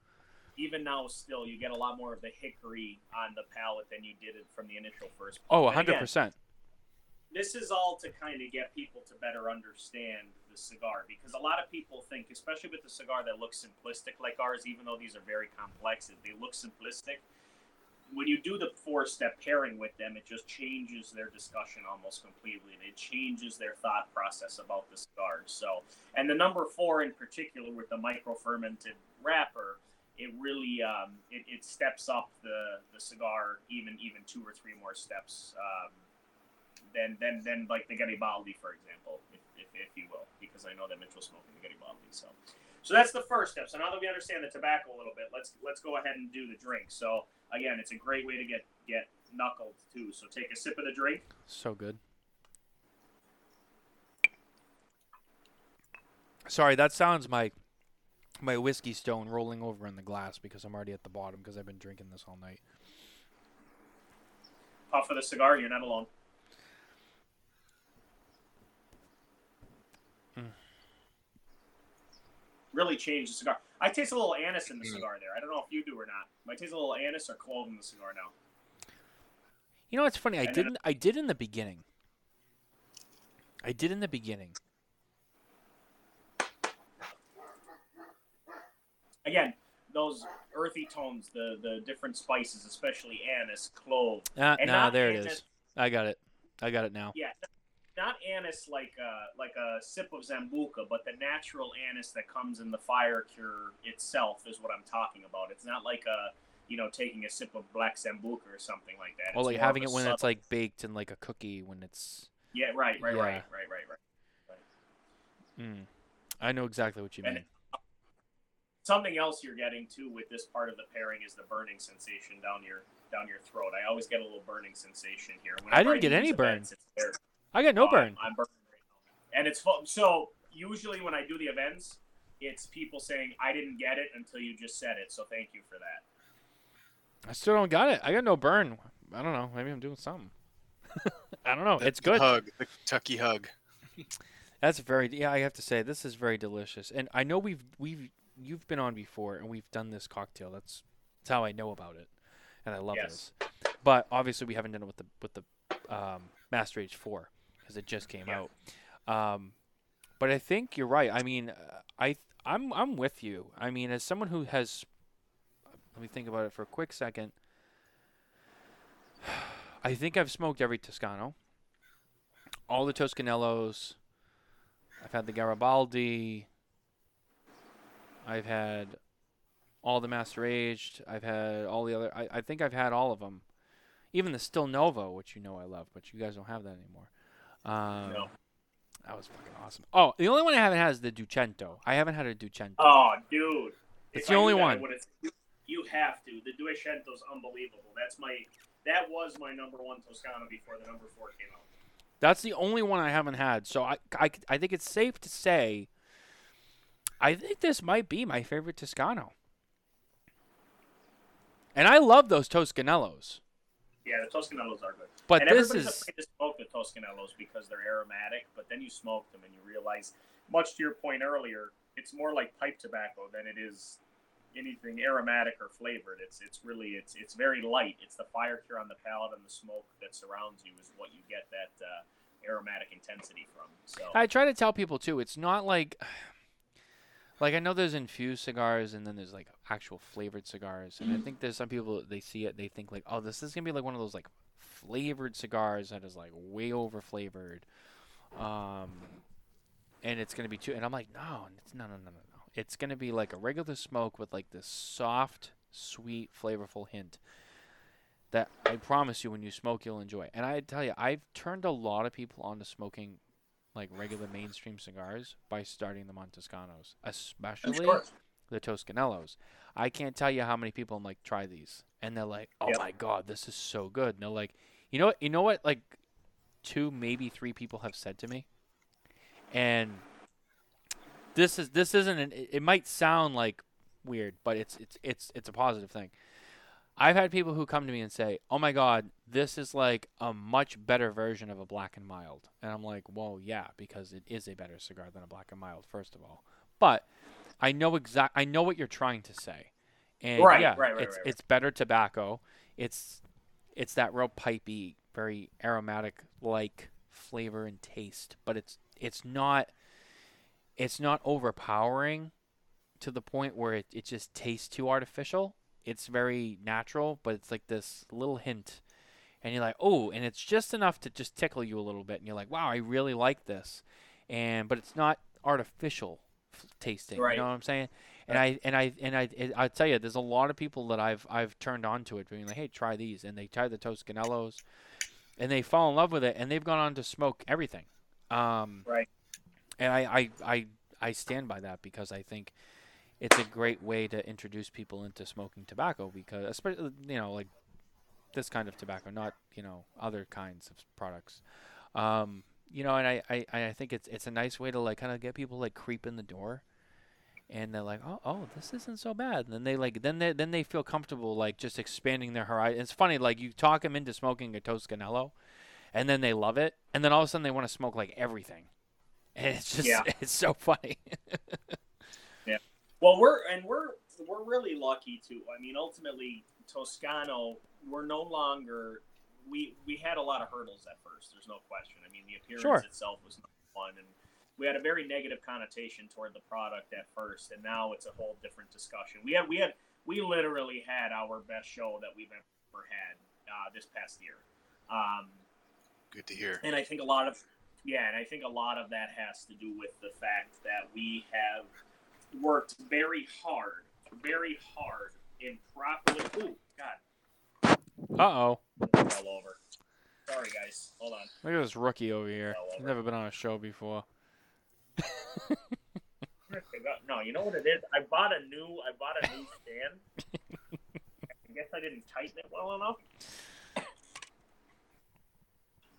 even now, still, you get a lot more of the hickory on the palate than you did it from the initial first. Oh, puff. And again, 100%. this is all to kind of get people to better understand the cigar because a lot of people think, especially with the cigar that looks simplistic like ours, even though these are very complex, they look simplistic. When you do the four step pairing with them, it just changes their discussion almost completely. And it changes their thought process about the cigars. So, and the number four in particular with the micro fermented wrapper, it really um, it, it steps up the, the cigar even even two or three more steps um, than than than like the Garibaldi, for example, if, if, if you will, because I know that Mitchell's smoking the Garibaldi. So, so that's the first step. So now that we understand the tobacco a little bit, let's let's go ahead and do the drink. So again, it's a great way to get get knuckled too. So take a sip of the drink. So good. Sorry, that sounds my my whiskey stone rolling over in the glass because I'm already at the bottom because I've been drinking this all night. Puff of the cigar. You're not alone. Mm. Really changed the cigar. I taste a little anise in the cigar there. I don't know if you do or not. I taste a little anise or clove in the cigar now. You know what's funny? I didn't. I did in the beginning. I did in the beginning. Again, those earthy tones, the the different spices, especially anise, clove. Ah, And nah, there it anise- is. I got it. I got it now. Yeah, not anise like a, like a sip of Sambuca, but the natural anise that comes in the fire cure itself is what I'm talking about. It's not like a you know, taking a sip of black sambuca or something like that. Or It's like having it when it's like baked in like a cookie when it's. yeah, right, right, Yeah. right, right, right, right. Mm, I know exactly what you And mean. Something else you're getting too with this part of the pairing is the burning sensation down your down your throat. I always get a little burning sensation here. I Whenever didn't get any these burn. events. I got no Oh, burn. I'm, I'm burning right now. And it's fu- so usually when I do the events, it's people saying I didn't get it until you just said it. So thank you for that. I still don't got it. I got no burn. I don't know. Maybe I'm doing something. I don't know. The- It's the good. hug, the Kentucky hug. That's very yeah. I have to say this is very delicious, and I know we've we've you've been on before, and we've done this cocktail. That's that's how I know about it, and I love Yes. this. But obviously, we haven't done it with the with the um, Master Age Four because it just came Yeah. out. Um, but I think you're right. I mean, uh, I I'm I'm with you. I mean, as someone who has, let me think about it for a quick second. I think I've smoked every Toscano, all the Toscanellos. I've had the Garibaldi. I've had all the Master Aged. I've had all the other. I, I think I've had all of them. Even the Stilnovo, which you know I love, but you guys don't have that anymore. Um, No. That was fucking awesome. Oh, the only one I haven't had is the Duecento. I haven't had a Duecento. Oh, dude. It's If the I only one. You, have to. The Duecento's unbelievable. That's my. That was my number one Toscana before the number four came out. That's the only one I haven't had. So I, I, I think it's safe to say I think this might be my favorite Toscano. And I love those Toscanellos. Yeah, the Toscanellos are good. But and this is afraid to smoke the Toscanellos because they're aromatic, but then you smoke them and you realize, much to your point earlier, it's more like pipe tobacco than it is anything aromatic or flavored. It's it's really it's it's very light. It's the fire cure on the palate and the smoke that surrounds you is what you get that uh, aromatic intensity from. So I try to tell people too, it's not like like I know there's infused cigars and then there's like actual flavored cigars. And I think there's some people they see it, they think like, oh, this is gonna be like one of those like flavored cigars that is like way over flavored. Um and it's gonna be too and I'm like, no, it's no no no no no. It's gonna be like a regular smoke with like this soft, sweet, flavorful hint that I promise you when you smoke you'll enjoy. And I tell you, I've turned a lot of people onto smoking like regular mainstream cigars by starting them on Toscanos, especially the Toscanellos. I can't tell you how many people I'm like try these, and they're like, "Oh Yep. my god, this is so good." And they're like, "You know what? You know what? Like, two, maybe three people have said to me, and this is this isn't an. It it might sound like weird, but it's it's it's it's a positive thing. I've had people who come to me and say, "Oh my God, this is like a much better version of a black and mild," and I'm like, "Well, yeah, because it is a better cigar than a black and mild, first of all." But I know exact. I know what you're trying to say, and Right, yeah, right, right, it's it's better tobacco. It's it's that real pipey, very aromatic like flavor and taste, but it's it's not it's not overpowering to the point where it, it just tastes too artificial. It's very natural, but it's like this little hint. And you're like, oh, and it's just enough to just tickle you a little bit. And you're like, wow, I really like this. And, but it's not artificial f- tasting. Right. You know what I'm saying? And I, and I, and I, it, I tell you, there's a lot of people that I've, I've turned on to it being like, hey, try these. And they try the Toscanellos and they fall in love with it and they've gone on to smoke everything. Um, Right. and I, I, I, I stand by that because I think it's a great way to introduce people into smoking tobacco because especially you know like this kind of tobacco not you know other kinds of products. Um, you know and I, I, I think it's it's a nice way to like kind of get people like creep in the door and they're like oh oh this isn't so bad. And then they like then they then they feel comfortable like just expanding their horizon it's funny like you talk them into smoking a Toscanello and then they love it and then all of a sudden they want to smoke like everything. And it's just Yeah. it's so funny Well, we're and we're we're really lucky too. I mean, ultimately, Toscano, we're no longer. We we had a lot of hurdles at first. There's no question. I mean, the appearance Sure. itself was not fun, and we had a very negative connotation toward the product at first, and now it's a whole different discussion. We had we had we literally had our best show that we've ever had uh, this past year. Um, Good to hear. and I think a lot of yeah, and I think a lot of that has to do with the fact that we have worked very hard, very hard improperly. Ooh, God, Uh oh. all over. Sorry, guys. Hold on. Look at this rookie over here. Over. never been on a show before. No, you know what it is? I bought a new. I bought a new stand. I guess I didn't tighten it well enough.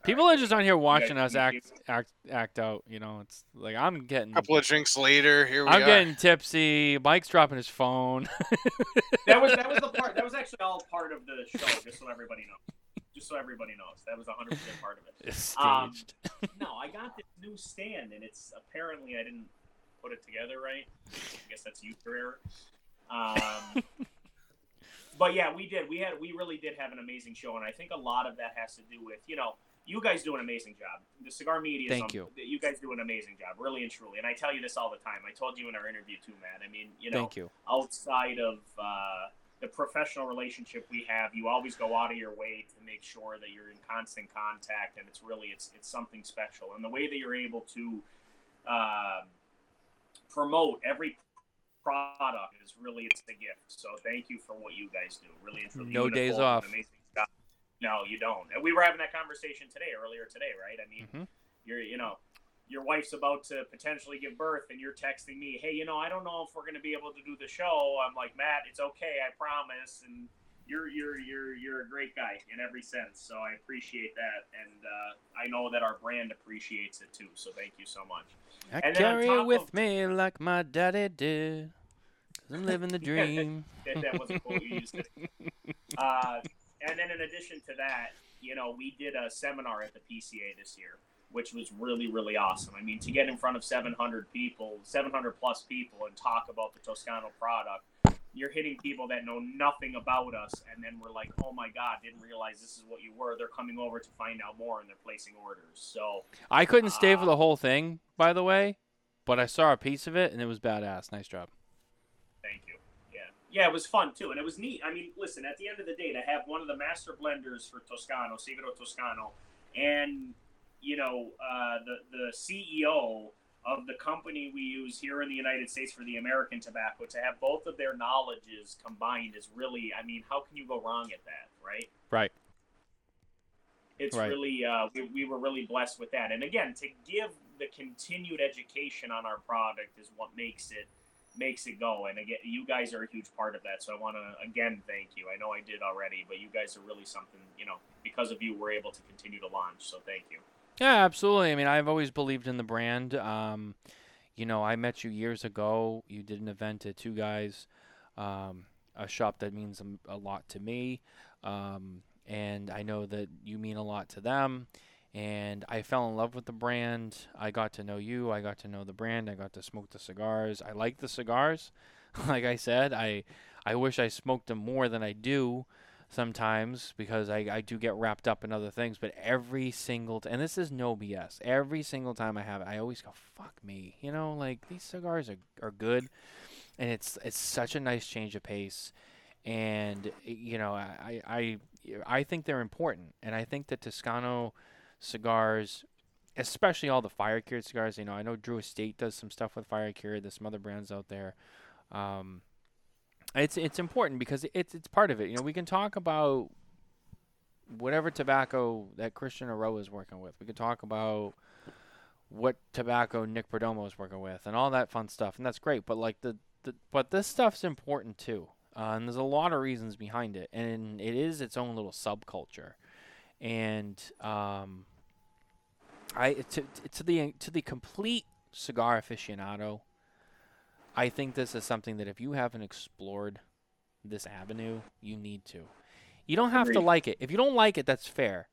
People are just on here watching guys us act act act out. You know, it's like I'm getting. A couple of drinks later, here we go. I'm are. getting tipsy. Mike's dropping his phone. That was that was the part. That was actually all part of the show. Just so everybody knows. Just so everybody knows, that was 100 percent part of it. It's Um. No, I got this new stand, and it's apparently I didn't put it together right. I guess that's user error. Um, but yeah, we did. We had we really did have an amazing show, and I think a lot of that has to do with you know you guys do an amazing job. The cigar media. Thank you. You guys do an amazing job, really and truly. And I tell you this all the time. I told you in our interview too, Matt. I mean, you know, Thank you. outside of uh, the professional relationship we have, you always go out of your way to make sure that you're in constant contact, and it's really it's it's something special. And the way that you're able to uh, promote every product is really it's a gift. So thank you for what you guys do. Really, and truly. No days Nicole do an off. amazing. No, you don't. And we were having that conversation today, earlier today, right? I mean, Mhm. you're you know your wife's about to potentially give birth and you're texting me hey you know i don't know if we're going to be able to do the show i'm like matt it's okay i promise and you're you're you're you're a great guy in every sense so i appreciate that and uh, i know that our brand appreciates it too so thank you so much I and carry it with of- me like my daddy did. 'Cause I'm living the dream. that, that was a quote you used today. Uh, and then in addition to that, you know, we did a seminar at the PCA this year, which was really, really awesome. I mean, to get in front of 700 people, 700 plus people, and talk about the Toscano product, you're hitting people that know nothing about us, and then we're like, oh my God, didn't realize this is what you were. They're coming over to find out more, and they're placing orders. So, I couldn't stay for Ah. the whole thing, by the way, but I saw a piece of it and it was badass. Nice job. Thank you. Yeah. It was fun too, and it was neat. I mean, listen, at the end of the day, to have one of the master blenders for Toscano, Sigaro Toscano, and you know uh, the the CEO of the company we use here in the United States for the American tobacco, to have both of their knowledges combined is really, I mean, how can you go wrong at that, right? Right. It's Right. really, uh, we, we were really blessed with that. And again, to give the continued education on our product is what makes it makes it go. And again, you guys are a huge part of that. So I want to again thank you. I know I did already, but you guys are really something. You know, because of you, we're able to continue to launch. So thank you. Yeah, absolutely. I mean, I've always believed in the brand. Um, you know, I met you years ago. You did an event at Two Guys, um, a shop that means a, lot to me. Um, and I know that you mean a lot to them. And I fell in love with the brand. I got to know you. I got to know the brand. I got to smoke the cigars. I like the cigars. like I said, I I wish I smoked them more than I do sometimes because I, I do get wrapped up in other things. But every single t- and this is no BS. Every single time I have it, I always go, "Fuck me," you know. Like these cigars are, are good, and it's it's such a nice change of pace, and eh, you know I I I think they're important, and I think that Toscano cigars. Especially all the fire cured cigars, you know. I know Drew Estate does some stuff with fire cured. There's some other brands out there. Um, it's it's important because it's it's part of it. You know, we can talk about whatever tobacco that Christian Eiroa is working with. We can talk about what tobacco Nick Perdomo is working with and all that fun stuff, and that's great. But like the, the but this stuff's important too, uh, and there's a lot of reasons behind it, and it is its own little subculture, and um, I to to the to the complete cigar aficionado. I think this is something that if you haven't explored this avenue, you need to. You don't have to like it. If you don't like it, that's fair.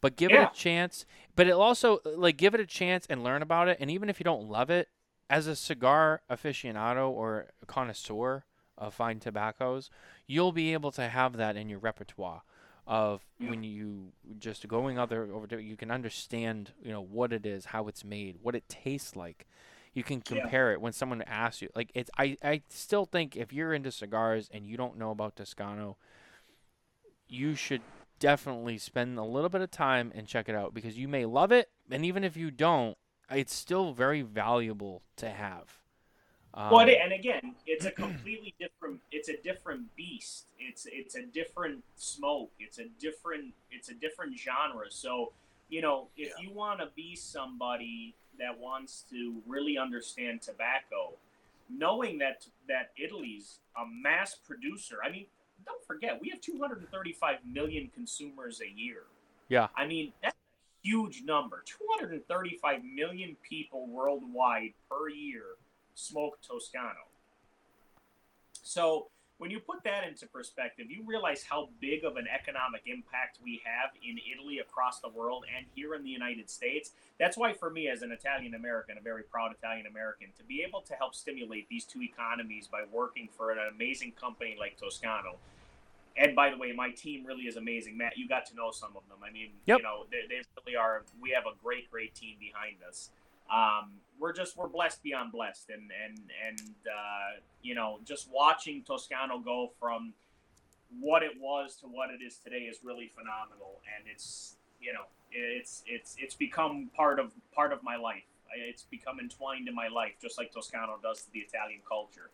But give Yeah. it a chance. But it also like give it a chance and learn about it. And even if you don't love it, as a cigar aficionado or connoisseur of fine tobaccos, you'll be able to have that in your repertoire of Yeah. when you just going other over to you can understand you know what it is how it's made what it tastes like you can Yeah. compare it when someone asks you like it's I, I still think if you're into cigars and you don't know about toscano you should definitely spend a little bit of time and check it out because you may love it and even if you don't it's still very valuable to have Um, Well, and again, it's a completely different. It's a different beast. It's it's a different smoke. It's a different. It's a different genre. So, you know, if Yeah. you want to be somebody that wants to really understand tobacco, knowing that that Italy's a mass producer. I mean, don't forget we have 235 million consumers a year. Yeah. I mean, that's a huge number. 235 million people worldwide per year smoke Toscano. So when you put that into perspective, you realize how big of an economic impact we have in Italy across the world and here in the United States. That's why, for me, as an Italian American, a very proud Italian American, to be able to help stimulate these two economies by working for an amazing company like Toscano. And by the way, my team really is amazing. Matt, you got to know some of them. I mean, Yep. you know, they, they really are. We have a great, great team behind us um, we're just we're blessed beyond blessed, and and and uh, you know just watching Toscano go from what it was to what it is today is really phenomenal, and it's you know it's it's it's become part of part of my life. It's become entwined in my life, just like Toscano does to the Italian culture.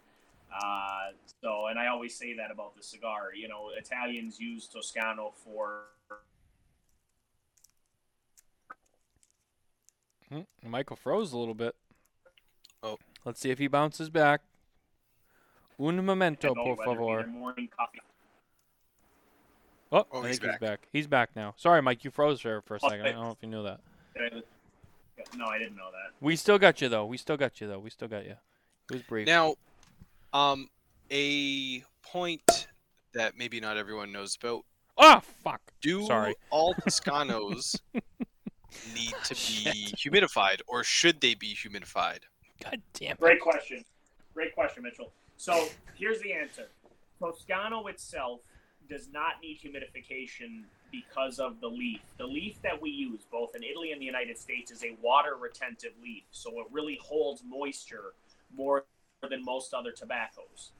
Uh, so, and I always say that about the cigar. You know, Italians use Toscano for Michael froze a little bit. Oh. Let's see if he bounces back. Un momento, you por whether it be favor. morning coffee. Oh, Oh, I he's think he's back. back. He's back now. Sorry, Mike, you froze there for a Oh, second. I don't know if you knew that. No, I didn't know that. We still got you though. We still got you though. We still got you. It was brief. Now, um, a point that maybe not everyone knows about: oh fuck. Do Sorry. all Toscanos need to be humidified, or should they be humidified? God damn it. Great question. Great question, Mitchell. So here's the answer. Toscano itself does not need humidification because of the leaf. The leaf that we use, both in Italy and the United States, is a water retentive leaf. So it really holds moisture more than most other tobaccos.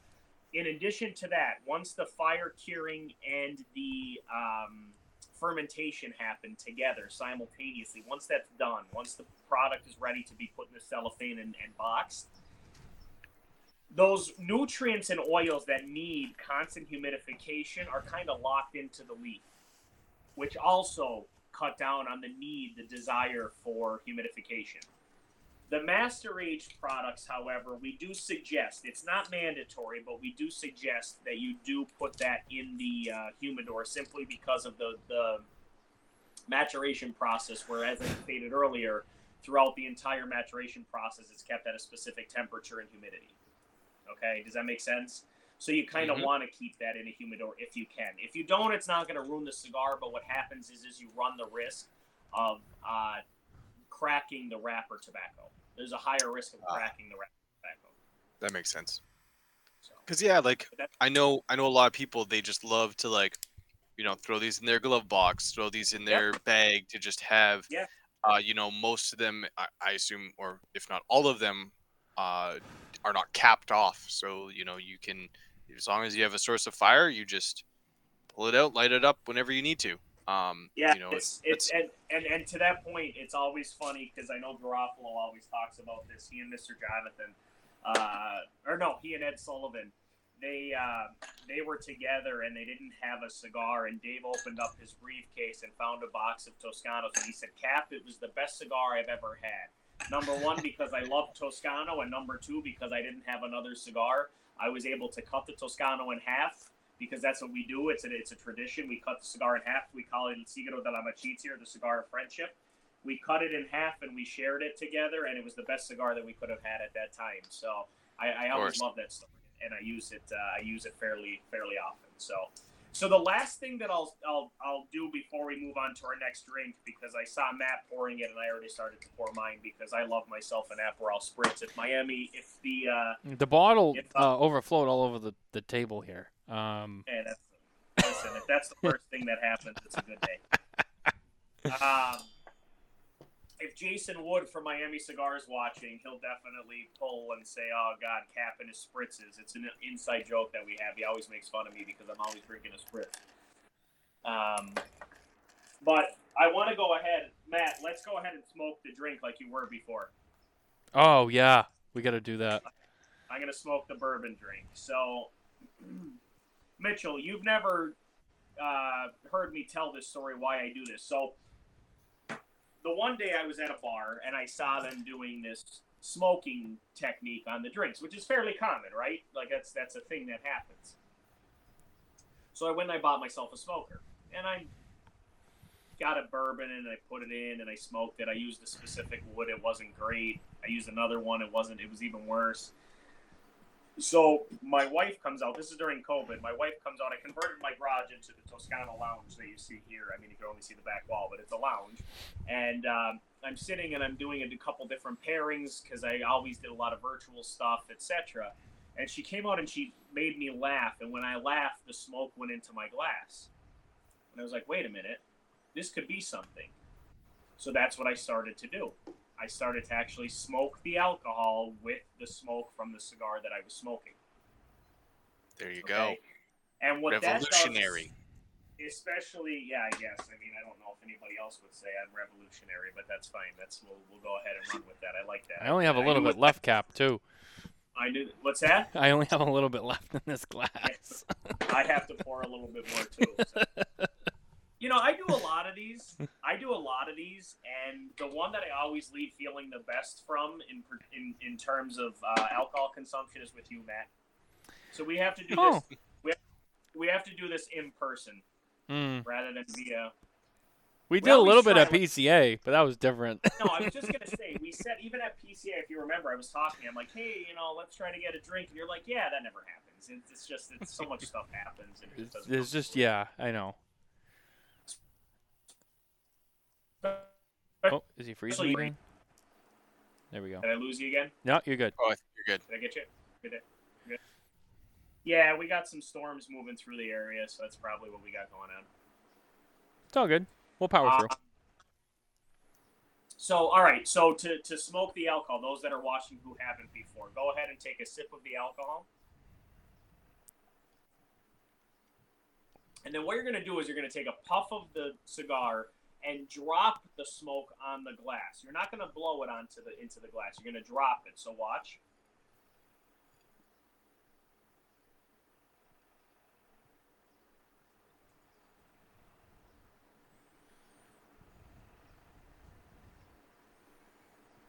In addition to that, once the fire curing and the um, fermentation happen together simultaneously, once that's done, once the product is ready to be put in the cellophane and, and boxed, those nutrients and oils that need constant humidification are kind of locked into the leaf, which also cut down on the need, the desire for humidification. The master aged products, however, we do suggest it's not mandatory, but we do suggest that you do put that in the uh, humidor simply because of the, the maturation process. Where, as I stated earlier, throughout the entire maturation process, it's kept at a specific temperature and humidity. Okay, does that make sense? So you kind of Mhm. want to keep that in a humidor if you can. If you don't, it's not going to ruin the cigar. But what happens is, is you run the risk of uh, cracking the wrapper tobacco. There's a higher risk of Ah. cracking the wrapper tobacco. That makes sense. So Cause yeah, like I know, I know a lot of people. They just love to like, you know, throw these in their glove box, throw these in their bag to just have. Yeah. Uh, you know, most of them, I, I assume, or if not all of them, uh, are not capped off. So you know, you can, as long as you have a source of fire, you just pull it out, light it up whenever you need to. Um, Yeah, you know, it's it's and, and and to that point, it's always funny because I know Garofalo always talks about this. He and Mr. Jonathan, uh, or no, he and Ed Sullivan, they uh, they were together and they didn't have a cigar. And Dave opened up his briefcase and found a box of Toscanos, and he said, "Cap, it was the best cigar I've ever had. Number one because I love Toscano, and number two because I didn't have another cigar. I was able to cut the Toscano in half." Because that's what we do. It's a, it's a tradition. We cut the cigar in half. We call it El Sigaro de la Amicizia, or the cigar of friendship. We cut it in half and we shared it together, and it was the best cigar that we could have had at that time. So I, I always love that story, and I use it. Uh, I use it fairly fairly often. So. So the last thing that I'll, I'll I'll do before we move on to our next drink, because I saw Matt pouring it and I already started to pour mine because I love myself an Aperol spritz. If Miami, if the uh, The bottle If, uh, uh, overflowed all over the, the table here. Um, Hey, that's listen. If that's the first thing that happens, it's a good day. Um, if Jason Wood from Miami Cigars is watching, he'll definitely pull and say, "Oh God, Cap and his spritzes." It's an inside joke that we have. He always makes fun of me because I'm always drinking a spritz. Um, but I want to go ahead, Matt. Let's go ahead and smoke the drink like you were before. oh yeah, we got to do that. I'm gonna smoke the bourbon drink. So, Mitchell, you've never uh, heard me tell this story why I do this. So, the one day I was at a bar and I saw them doing this smoking technique on the drinks, which is fairly common, right? Like that's that's a thing that happens. So I went and I bought myself a smoker, and I got a bourbon and I put it in and I smoked it. I used a specific wood; it wasn't great. I used another one; it wasn't. It was even worse. So my wife comes out. This is during COVID. My wife comes out. I converted my garage into the Toscana lounge that you see here. I mean, you can only see the back wall, but it's a lounge. And um, I'm sitting and I'm doing a couple different pairings because I always did a lot of virtual stuff, etc. And she came out and she made me laugh. And when I laughed, the smoke went into my glass. And I was like, wait a minute, this could be something. So that's what I started to do. I started to actually smoke the alcohol with the smoke from the cigar that I was smoking. There you go. And what Revolutionary. that does, especially, yeah, I guess. I mean, I don't know if anybody else would say I'm revolutionary, but that's fine. That's we'll, we'll go ahead and run with that. I like that. I only have a little bit what- left, Cap, too. I knew. What's that? I only have a little bit left in this glass. I have to pour a little bit more too. so. You know, I do a lot of these. I do a lot of these, and the one that I always leave feeling the best from in in, in terms of uh, alcohol consumption is with you, Matt. So we have to do Oh. this. We have, we have to do this in person Mm. rather than via. We We did a little bit at PCA, but that was different. No, I was just gonna say we said even at PCA, if you remember, I was talking. I'm like, hey, you know, let's try to get a drink, and you're like, yeah, that never happens. It's, it's just it's so much stuff happens, and it It's, just yeah, I know. Oh, is he freezing Actually- There we go. Did I lose you again? No, you're good. Oh, you're good. Did I get you? Good. day. Good. Yeah, we got some storms moving through the area, so that's probably what we got going on. It's all good. We'll power Uh, through. So, all right. So to, to smoke the alcohol, those that are watching who haven't before, go ahead and take a sip of the alcohol. And then what you're going to do is you're going to take a puff of the cigar and drop the smoke on the glass. You're not going to blow it onto the into the glass. You're going to drop it. So watch.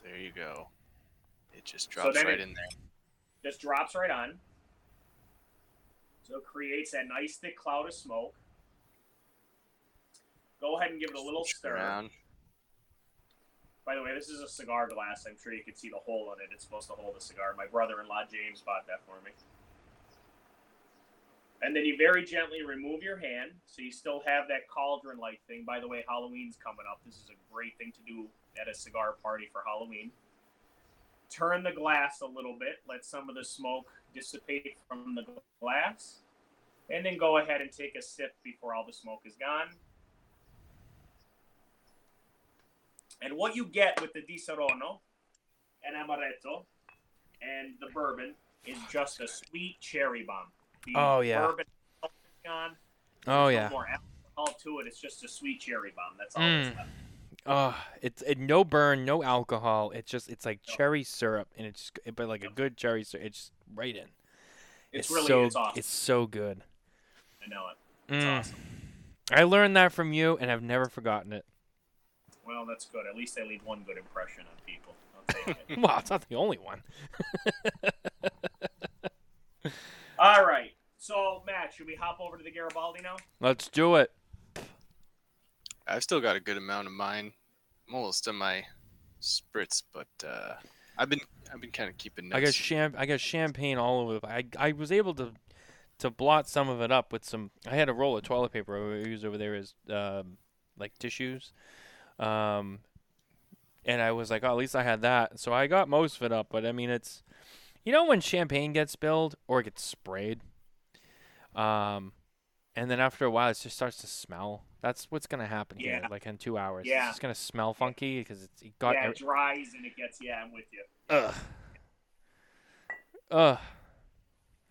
There you go. It just drops then right in there. Just drops right on. So it creates that nice thick cloud of smoke. Go ahead and give it a little stir. around. By the way, this is a cigar glass. I'm sure you can see the hole in it. It's supposed to hold a cigar. My brother-in-law James bought that for me. And then you very gently remove your hand, so you still have that cauldron-like thing. By the way, Halloween's coming up. This is a great thing to do at a cigar party for Halloween. Turn the glass a little bit. Let some of the smoke dissipate from the glass, and then go ahead and take a sip before all the smoke is gone. And what you get with the Di Saronno and Amaretto and the bourbon is just a sweet cherry bomb. The Oh, yeah. Bourbon on, Oh no yeah. more alcohol to it. It's just a sweet cherry bomb. That's all Mm. left. Oh, it's it, no burn, no alcohol. It's just it's like cherry syrup, and it's but like a good cherry syrup. It's right in. It's, really so it's awesome. it's so good. I know it. It's Mm. awesome. I learned that from you, and I've never forgotten it. Well, that's good. At least I leave one good impression on people. I'll take it. well, it's not the only one. all right. So, Matt, should we hop over to the Garibaldi now? Let's do it. I've still got a good amount of mine. I'm almost done my spritz, but uh, I've been I've been kind of keeping notes. I got champ. I got champagne all over. the- I I was able to to blot some of it up with some. I had a roll of toilet paper I used over there as um, like tissues, um, and I was like, oh, at least I had that. So I got most of it up. But I mean, it's you know when champagne gets spilled or it gets sprayed, um, and then after a while it just starts to smell. That's what's gonna happen here. Like in two hours, Yeah. it's just gonna smell funky because it's it got. yeah, it dries and it gets. Yeah, I'm with you. Ugh. Ugh.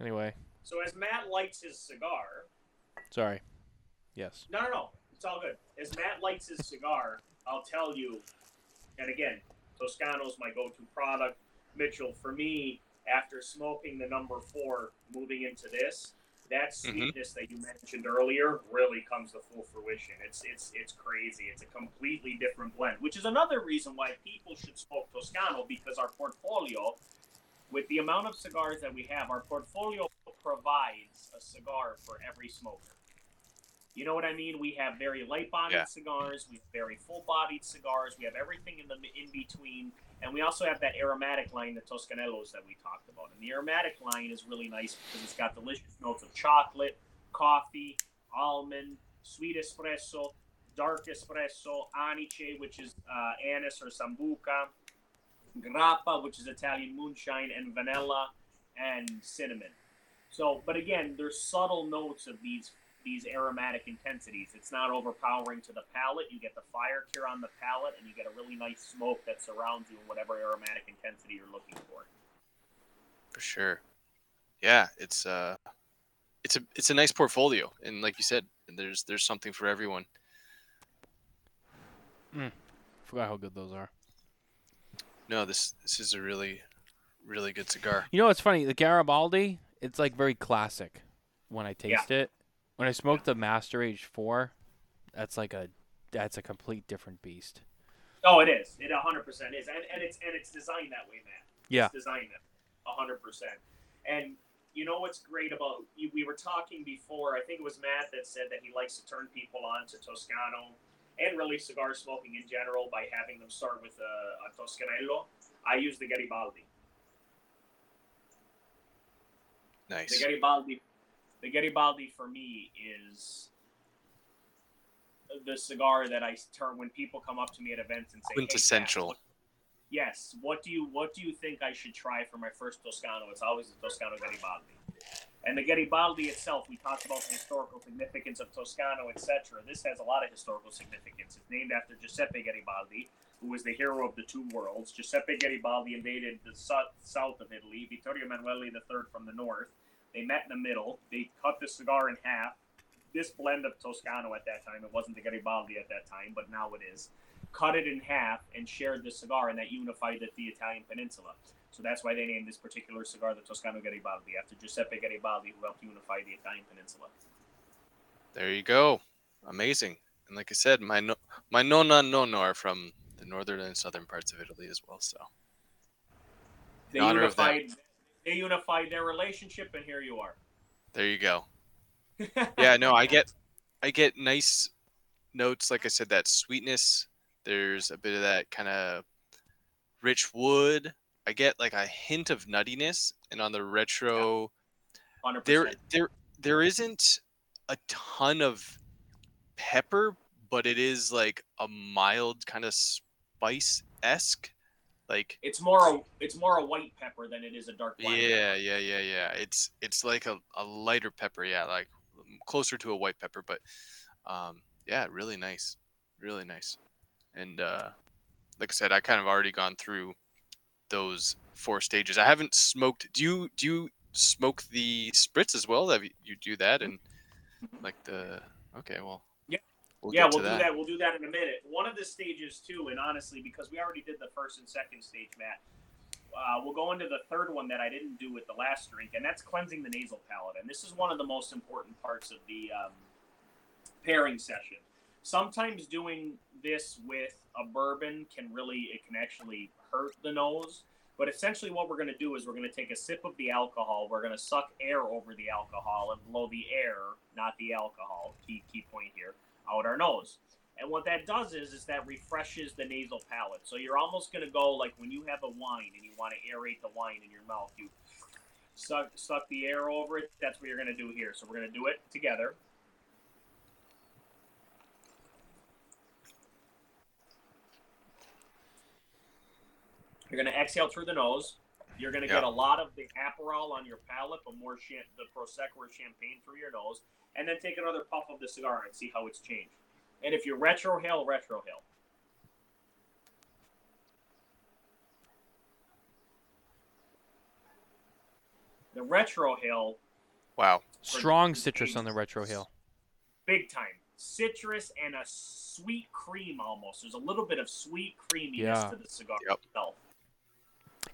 Anyway, So as Matt lights his cigar, sorry. Yes. no, no, no, it's all good. As Matt lights his cigar, I'll tell you. And again, Toscano's my go-to product. Mitchell, for me, after smoking the number four, moving into this, that Mhm. sweetness that you mentioned earlier really comes to full fruition. It's it's it's crazy. It's a completely different blend, which is another reason why people should smoke Toscano because our portfolio, with the amount of cigars that we have, our portfolio provides a cigar for every smoker. You know what I mean? We have very light-bodied Yeah. cigars, we have very full-bodied cigars, we have everything in the in between, and we also have that aromatic line, the Toscanellos that we talked about. And the aromatic line is really nice because it's got delicious notes of chocolate, coffee, almond, sweet espresso, dark espresso, anice, which is uh, anise or sambuca, grappa, which is Italian moonshine, and vanilla and cinnamon. So, but again, there's subtle notes of these these aromatic intensities. It's not overpowering to the palate. You get the fire cure on the palate, and you get a really nice smoke that surrounds you in whatever aromatic intensity you're looking for. for sure. Yeah, it's uh, it's a it's a nice portfolio, and like you said, there's there's something for everyone. Forgot how good those are. No, this this is a really really good cigar. You know what's funny? The Garibaldi, it's like very classic when I taste it. When I smoke the Master Age Four, that's like a that's a complete different beast. Oh, it is. It 100% is, and, and it's and it's designed that way, Matt. Yeah. It's designed that 100%. And you know what's great about we were talking before. I think it was Matt that said that he likes to turn people on to Toscano and really cigar smoking in general by having them start with a, a Toscanello. I use the Garibaldi. Nice. The Garibaldi, the Garibaldi for me is the cigar that I turn when people come up to me at events and say, Quintessential. what- yes, what do you what do you think I should try for my first Toscano? It's always the Toscano Garibaldi. And the Garibaldi itself, we talked about the historical significance of Toscano, etc. This has a lot of historical significance. It's named after Giuseppe Garibaldi, who was the hero of the two worlds. Giuseppe Garibaldi invaded the south of Italy, Vittorio Emanuele III from the north. They met in the middle. They cut the cigar in half. This blend of Toscano at that time, it wasn't the Garibaldi at that time, but now it is, cut it in half and shared the cigar, and that unified the, the Italian peninsula. So that's why they named this particular cigar the Toscano Garibaldi, after Giuseppe Garibaldi, who helped unify the Italian peninsula. There you go. Amazing. And like I said, my no, my nonna and nonno are from the northern and southern parts of Italy as well. So They In honor of that. unified, they unified their relationship, and here you are. there you go. Yeah, no, I get I get nice notes. Like I said, that sweetness. There's a bit of that kind of rich wood. I get like a hint of nuttiness, and on the retro, 100%. there there there isn't a ton of pepper, but it is like a mild kind of spice esque. Like It's more a it's more a white pepper than it is a dark black. yeah, yeah, yeah, yeah. It's it's like a, a lighter pepper, yeah, like closer to a white pepper, but um yeah, really nice. Really nice. And uh like I said, I kind of already gone through those four stages. I haven't smoked do you do you smoke the spritz as well? Have you, you do that and like the okay, well. We'll yeah, we'll do that. We'll do that in a minute. One of the stages too, and honestly, because we already did the first and second stage, Matt, uh, we'll go into the third one that I didn't do with the last drink, and that's cleansing the nasal palate. And this is one of the most important parts of the um, pairing session. Sometimes doing this with a bourbon can really, it can actually hurt the nose. But essentially, what we're going to do is we're going to take a sip of the alcohol. We're going to suck air over the alcohol and blow the air, not the alcohol. Key key point here out our nose. And what that does is, is that refreshes the nasal palate. So you're almost going to go like when you have a wine and you want to aerate the wine in your mouth, you suck suck the air over it. That's what you're going to do here. So we're going to do it together. You're going to exhale through the nose. You're going to get a lot of the Aperol on your palate, but more the Prosecco or Champagne through your nose and then take another puff of the cigar and see how it's changed. And if you retrohale, retrohale. The retrohale, Wow. Strong citrus on the retrohale. big time. Citrus and a sweet cream almost. There's a little bit of sweet creaminess Yeah. to the cigar Yep. itself.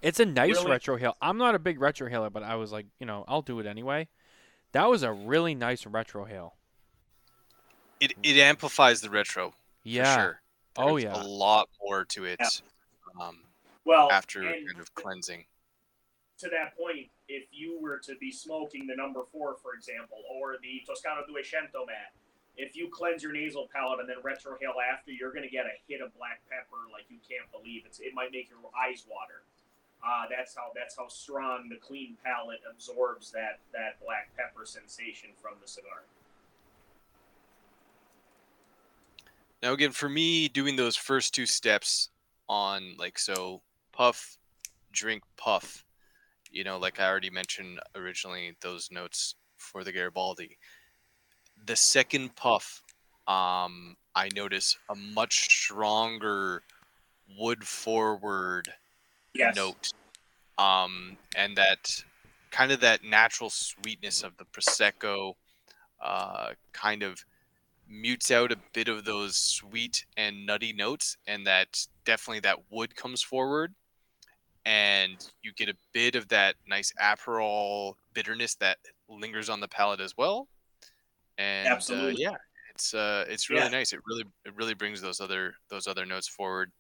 It's a nice Really? retrohale. I'm not a big retrohaler, but I was like, you know, I'll do it anyway. That was a really nice retrohale. It it amplifies the retro Yeah. for sure. Oh, yeah. a lot more to it Yeah. um, Well, after kind of cleansing. to that point, if you were to be smoking the number four, for example, or the Toscano Duecento Matt, if you cleanse your nasal palate and then retrohale after, you're going to get a hit of black pepper like you can't believe. It's it might make your eyes water. Uh, that's how that's how strong the clean palate absorbs that that black pepper sensation from the cigar. Now again, for me, doing those first two steps on like so puff, drink, puff, you know, like I already mentioned originally, those notes for the Garibaldi. The second puff, um, I notice a much stronger wood forward Yes. note. Um, and that kind of that natural sweetness of the prosecco uh, kind of mutes out a bit of those sweet and nutty notes, and that definitely that wood comes forward, and you get a bit of that nice Aperol bitterness that lingers on the palate as well. And uh, Absolutely. yeah, it's uh, it's really Yeah. nice. It really it really brings those other those other notes forward.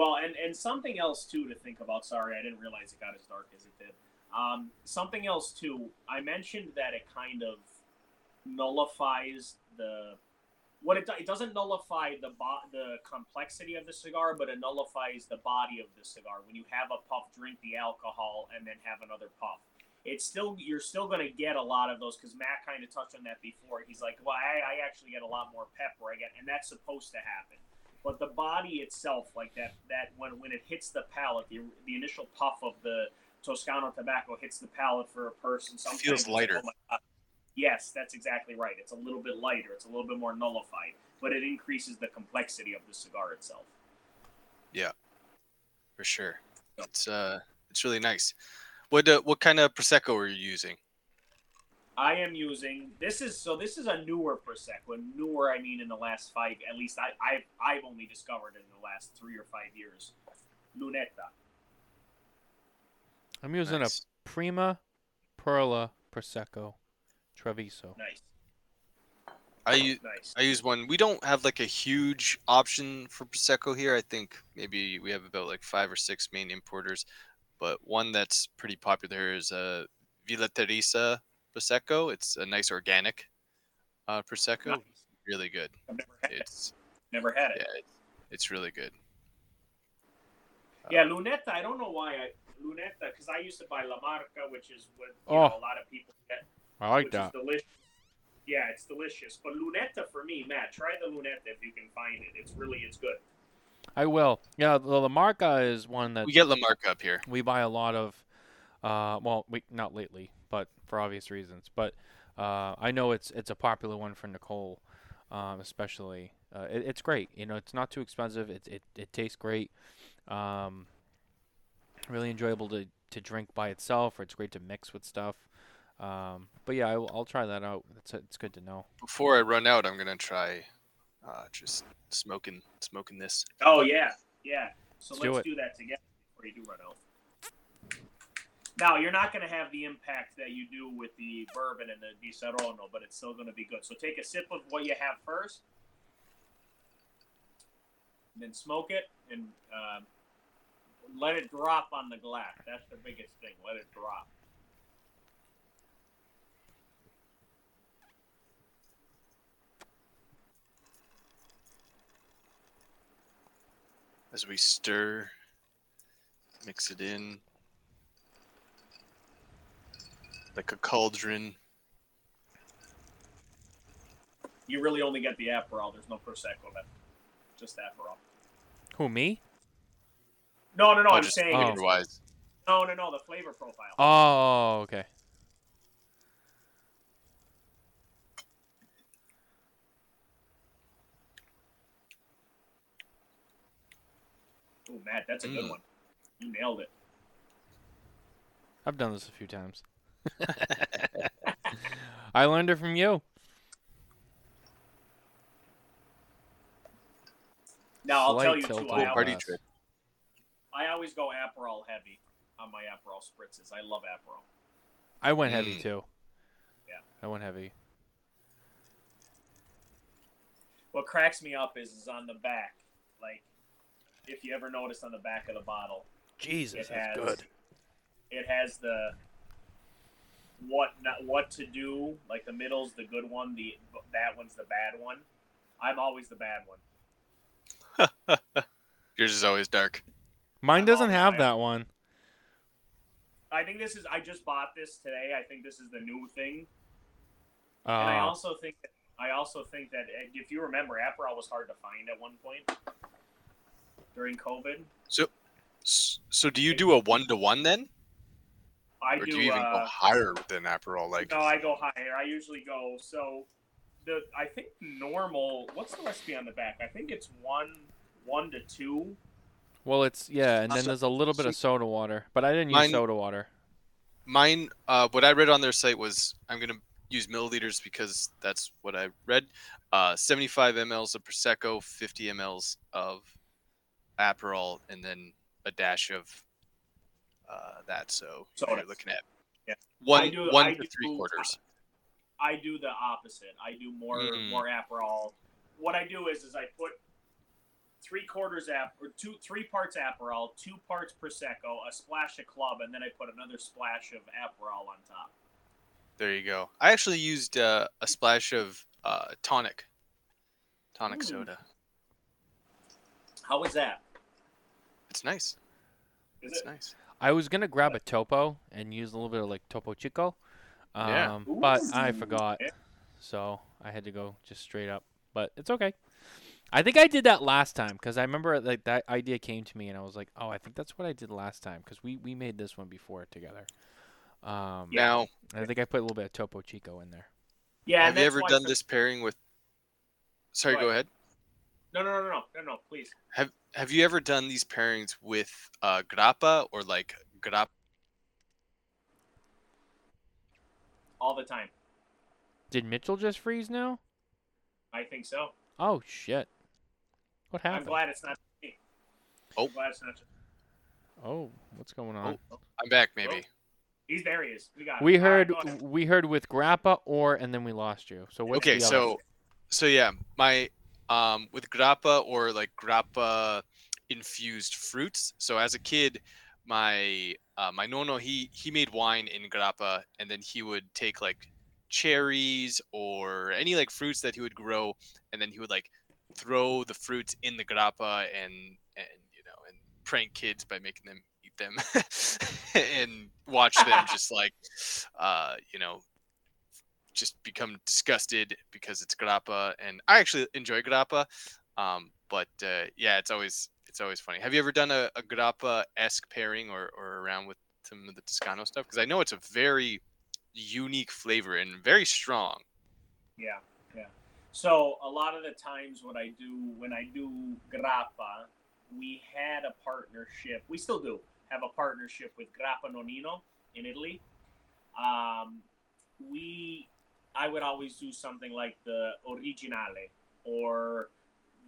Well, and and something else too to think about. Sorry, I didn't realize it got as dark as it did. Um, something else too. I mentioned that it kind of nullifies the what it it doesn't nullify the bo- the complexity of the cigar, but it nullifies the body of the cigar. When you have a puff, drink the alcohol, and then have another puff. It's still you're still going to get a lot of those because Matt kind of touched on that before. He's like, well, I, I actually get a lot more pepper. I get, and that's supposed to happen but the body itself, like that, that when when it hits the palate, the, the initial puff of the Toscano tobacco hits the palate for a person. Sometimes Feels like, lighter. "Oh my God." Yes, that's exactly right. It's a little bit lighter. It's a little bit more nullified, but it increases the complexity of the cigar itself. Yeah, for sure. It's uh, it's really nice. What uh, what kind of prosecco are you using? I am using this is so this is a newer prosecco. And Newer, I mean, in the last five, at least I, I've I've only discovered it in the last three or five years. Lunetta. I'm using Nice. a Prima Perla Prosecco Treviso. Nice, I use nice. I use one. We don't have like a huge option for prosecco here. I think maybe we have about like five or six main importers, but one that's pretty popular here is uh, Villa Teresa prosecco. It's a nice organic uh, prosecco. nice. Really good. I've never had it. It's Never had it. yeah, it's, it's really good. Yeah, Lunetta. I don't know why I Lunetta because I used to buy La Marca, which is what you Oh. know, a lot of people get, I like which that. is delicious. Yeah, it's delicious. But Lunetta for me, Matt, try the Lunetta if you can find it. It's really it's good. I will. Yeah, the La Marca is one that We get La Marca up here. we buy a lot of. Uh, well, we not lately, but for obvious reasons. But uh, I know it's it's a popular one for Nicole, um, especially. Uh, it, it's great. You know, it's not too expensive. It it, it tastes great. Um, really enjoyable to, to drink by itself, or it's great to mix with stuff. Um, but yeah, I will, I'll try that out. It's it's good to know. Before I run out, I'm gonna try uh, just smoking smoking this. Oh yeah, yeah. So Let's do let's it. do that together before you do run out. Now you're not going to have the impact that you do with the bourbon and the Di Saronno, but it's still going to be good. So take a sip of what you have first, then smoke it and uh, let it drop on the glass. That's the biggest thing. Let it drop. as we stir, mix it in like a cauldron. You really only get the Aperol. There's no Prosecco left. Just Aperol. Who me? No, no, no. Oh, I'm just saying. Oh. it's- flavor-wise. No, no, no. The flavor profile. Oh, okay. Oh, Matt, that's a good Mm. one. You nailed it. I've done this a few times. I learned it from you. Now I'll tell you tilt too. I, the Party glass. trick. I I always go Aperol heavy on my Aperol spritzes. I love Aperol. I went heavy Mm. too. Yeah. I went heavy. What cracks me up is is on the back. Like, if you ever notice on the back of the bottle, Jesus, it that's has good. it has the what not what to do. Like the middle's the good one. The that one's the bad one. I'm always the bad one. Yours is always dark. Mine I'm doesn't have that one. I think this is. I just bought this today. I think this is the new thing. Uh, And I also think that I also think that uh, if you remember, Aperol was hard to find at one point during COVID. So, So do you do a one to one then, I or do. do you even go uh, higher than Aperol? Like, no, I go higher. I usually go so. The I think normal. What's the recipe on the back? I think it's one one to two. well, it's yeah, and then there's a little bit of soda water, but I didn't use Mine- soda water. mine, uh, what I read on their site was I'm gonna use milliliters because that's what I read. Uh, 75 mLs of prosecco, 50 mLs of Aperol, and then a dash of uh, that. So Soda. you're looking at Yeah. one do- one I to do- three quarters. I do the opposite. I do more Mm. more Aperol. What I do is is I put three quarters app or two three parts Aperol, two parts prosecco, a splash of club, and then I put another splash of Aperol on top. There you go. I actually used uh, a splash of uh, tonic, tonic Ooh. soda. was that? It's nice. Is It's it? nice. I was gonna grab a topo and use a little bit of like Topo Chico, um, Yeah. but I forgot, Yeah. so I had to go just straight up. But it's okay. I think I did that last time because I remember like that idea came to me and I was like, oh, I think that's what I did last time because we we made this one before together. Um, Now, I think I put a little bit of Topo Chico in there. Yeah. have you ever done for- this pairing with? Sorry, Go go ahead. No, no, no, no, no, no, please. Have Have you ever done these pairings with uh, grappa or like grappa? All the time. Did Mitchell just freeze now? I think so. Oh shit! What happened? I'm glad it's not me. Oh. I'm glad it's not. Oh, what's going on? I'm back, maybe. He's there. He is. We got. it. We All right, heard go ahead. we heard with Grappa or and then we lost you. So what's okay, the other- so so yeah, my um with grappa or like grappa infused fruits. So as a kid, my uh, my nono he he made wine in grappa, and then he would take like cherries or any like fruits that he would grow, and then he would like throw the fruits in the grappa and and you know and prank kids by making them eat them and watch them just like uh you know just become disgusted because it's grappa and i actually enjoy grappa um but uh yeah it's always it's always funny have you ever done a, a grappa-esque pairing or, or around with some of the toscano stuff because i know it's a very unique flavor and very strong Yeah, yeah. So a lot of the times, what I do when I do grappa, we had a partnership. We still do have a partnership with Grappa Nonino in Italy. Um, we, I would always do something like the Originale or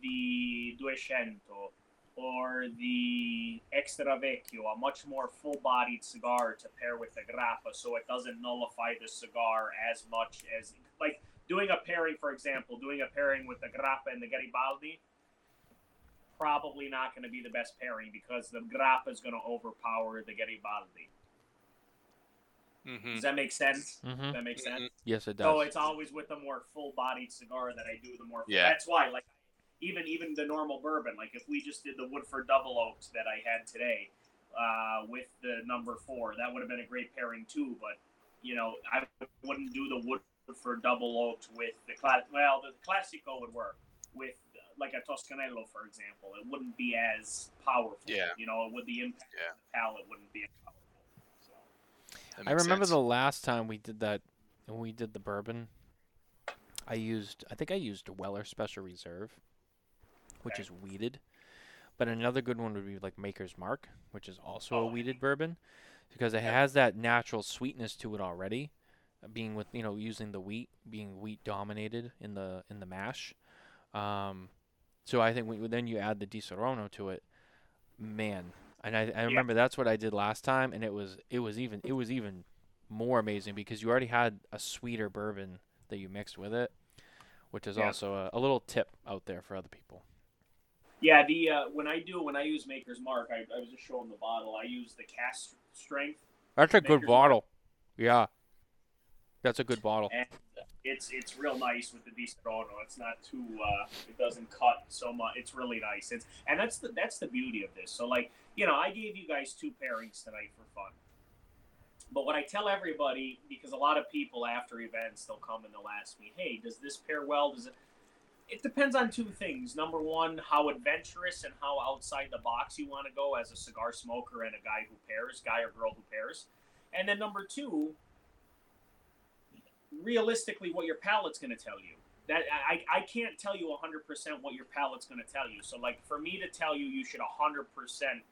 the Duecento or the Extra Vecchio, a much more full-bodied cigar to pair with the grappa, so it doesn't nullify the cigar as much as like doing a pairing, for example, doing a pairing with the grappa and the Garibaldi, probably not going to be the best pairing because the grappa is going to overpower the Garibaldi. Mm-hmm. Does that make sense? Mhm. Does that make sense? Yes, it does. So it's always with the more full-bodied cigar that I do the more. Yeah. That's why, like, even even the normal bourbon, like if we just did the Woodford Double Oaks that I had today uh, with the number four, that would have been a great pairing too. But you know, I wouldn't do the Woodford Double Oaks with the class. Well, the Classico would work with uh, like a Toscanello, for example. It wouldn't be as powerful. Yeah. You know, with the impact Yeah. of the palate wouldn't be as powerful. I remember the last time we did that when we did the bourbon. I used I think I used Weller Special Reserve, which Okay. is wheated. But another good one would be like Maker's Mark, which is also a Oh, wheated bourbon because it Yeah. has that natural sweetness to it already, uh, being with you know using the wheat, being wheat dominated in the in the mash. Um, so I think we, then you add the Di Saronno to it. Man, And I, I remember that's what I did last time, and it was it was even it was even more amazing because you already had a sweeter bourbon that you mixed with it, which is Yeah. also a, a little tip out there for other people. Yeah, the uh, when I do when I use Maker's Mark, I, I was just showing the bottle. I use the cask strength, That's a good Maker's Mark. bottle. Yeah, that's a good bottle. and it's it's real nice with the Saronno. It's not too uh, it doesn't cut so much. It's really nice. It's and that's the that's the beauty of this. So like you know, I gave you guys two pairings tonight for fun. But what I tell everybody, because a lot of people after events they'll come and they'll ask me, "Hey, does this pair well? Does it?" It depends on two things. Number one, how adventurous and how outside the box you want to go as a cigar smoker and a guy who pairs, guy or girl who pairs. And then number two, realistically what your palate's going to tell you. That I, I can't tell you 100% what your palate's going to tell you. So like for me to tell you you should 100%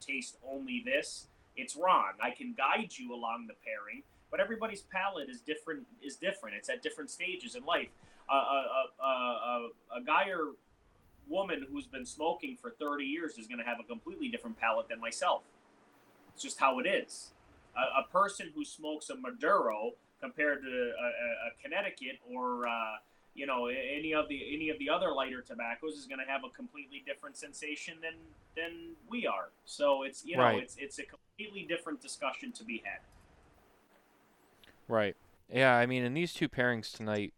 taste only this, it's wrong. I can guide you along the pairing, but everybody's palate is different is different. It's at different stages in life. A, a, a, a, a guy or woman who's been smoking for 30 years is going to have a completely different palate than myself. It's just how it is. A, a person who smokes a Maduro compared to a, a, a Connecticut or uh, you know any of the any of the other lighter tobaccos is going to have a completely different sensation than than we are. So it's you know Right. it's it's a completely different discussion to be had. Right. Yeah, I mean, and these two pairings tonight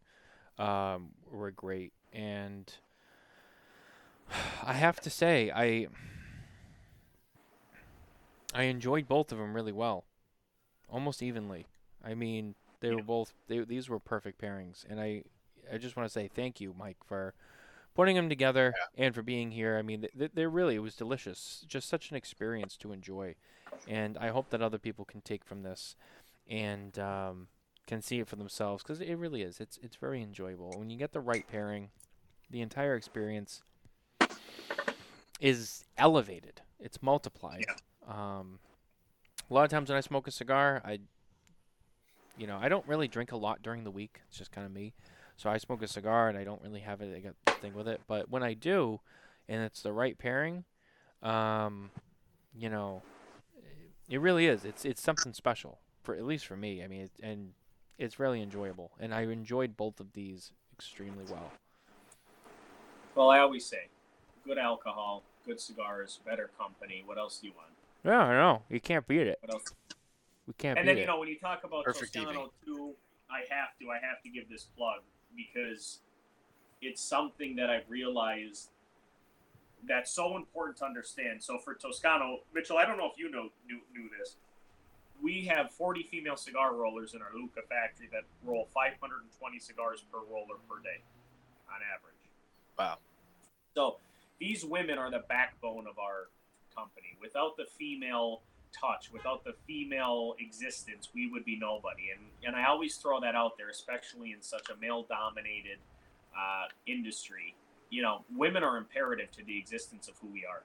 um, were great, and I have to say, I I enjoyed both of them really well, almost evenly. I mean, they were both they, these were perfect pairings, and I I just want to say thank you, Mike, for putting them together and for being here. I mean, th- they're really it was delicious, just such an experience to enjoy, and I hope that other people can take from this and um, can see it for themselves because it really is. It's it's very enjoyable when you get the right pairing. The entire experience is elevated. It's multiplied. Um, a lot of times when I smoke a cigar, I, you know, I don't really drink a lot during the week. It's just kind of me. So I smoke a cigar and I don't really have it. I got the thing with it. But when I do, and it's the right pairing, um, you know, it really is. It's it's something special for at least for me. I mean, it, and it's really enjoyable. And I enjoyed both of these extremely well. Well, I always say, good alcohol, good cigars, better company. What else do you want? No, no, you can't beat it. What else? We can't and beat then you it. know when you talk about Perfect Toscano too, I have to I have to give this plug because it's something that I've realized that's so important to understand. So for Toscano, Mitchell, I don't know if you know knew, knew this. We have 40 female cigar rollers in our Lucca factory that roll 520 cigars per roller per day, on average. Wow. So these women are the backbone of our company. Without the female touch, without the female existence, we would be nobody. And and I always throw that out there, especially in such a male-dominated uh, industry. You know, women are imperative to the existence of who we are.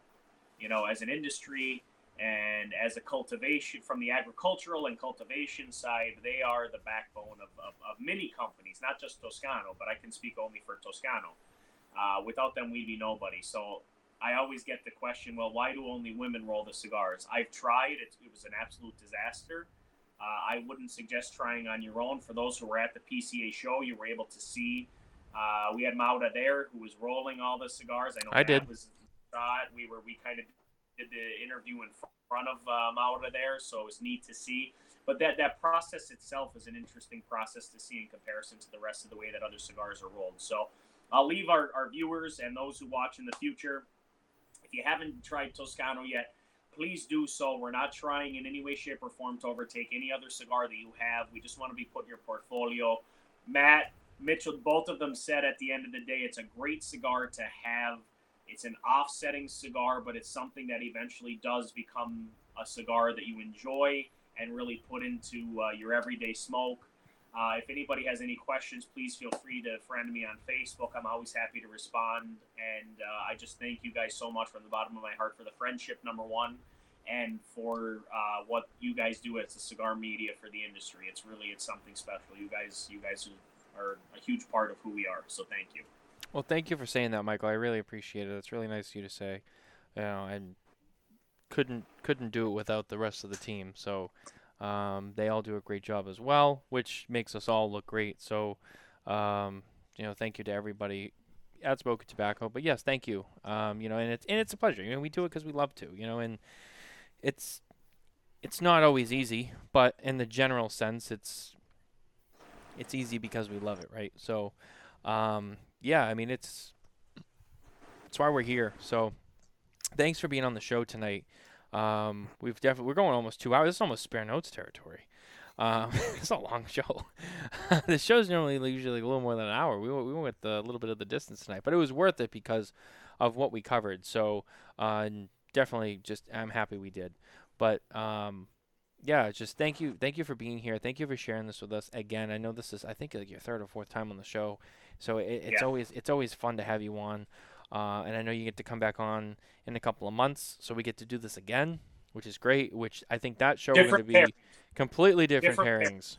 You know, as an industry and as a cultivation from the agricultural and cultivation side, they are the backbone of, of, of many companies, not just Toscano, but I can speak only for Toscano. Uh, without them, we'd be nobody. So I always get the question, well, why do only women roll the cigars? I've tried. It, it was an absolute disaster. Uh, I wouldn't suggest trying on your own. For those who were at the PCA show, you were able to see. Uh, we had Mauda there who was rolling all the cigars. I know I Matt did. was saw. We were we kind of did the interview in front of uh, Mauda there, so it was neat to see. But that that process itself is an interesting process to see in comparison to the rest of the way that other cigars are rolled. So I'll leave our, our viewers and those who watch in the future. If you haven't tried Toscano yet, please do so. We're not trying in any way, shape, or form to overtake any other cigar that you have. We just want to be put in your portfolio. Matt, Mitchell, both of them said at the end of the day, it's a great cigar to have. It's an offsetting cigar, but it's something that eventually does become a cigar that you enjoy and really put into uh, your everyday smoke. Uh, if anybody has any questions, please feel free to friend me on Facebook. I'm always happy to respond. And uh, I just thank you guys so much from the bottom of my heart for the friendship, number one, and for uh, what you guys do as a cigar media for the industry. It's really it's something special. You guys, you guys are a huge part of who we are. So thank you. Well, thank you for saying that, Michael. I really appreciate it. It's really nice of you to say. You know, and couldn't couldn't do it without the rest of the team. So um, they all do a great job as well, which makes us all look great. So um, you know, thank you to everybody at Smokin Tabacco. But yes, thank you. Um, you know, and it's and it's a pleasure. You know, we do it because we love to. You know, and it's it's not always easy, but in the general sense, it's it's easy because we love it, right? So, um, yeah, I mean, it's it's why we're here. So, thanks for being on the show tonight. Um, we've definitely we're going almost two hours. This is almost spare notes territory. Um, it's a long show. the show's normally usually a little more than an hour. We went, we went with a little bit of the distance tonight, but it was worth it because of what we covered. So uh, definitely, just I'm happy we did. But um, yeah, just thank you, thank you for being here. Thank you for sharing this with us again. I know this is I think like your third or fourth time on the show, so it, it's Yeah. always it's always fun to have you on. Uh, and I know you get to come back on in a couple of months, so we get to do this again, which is great. Which I think that show we're going to be completely different, Different pair. pairings,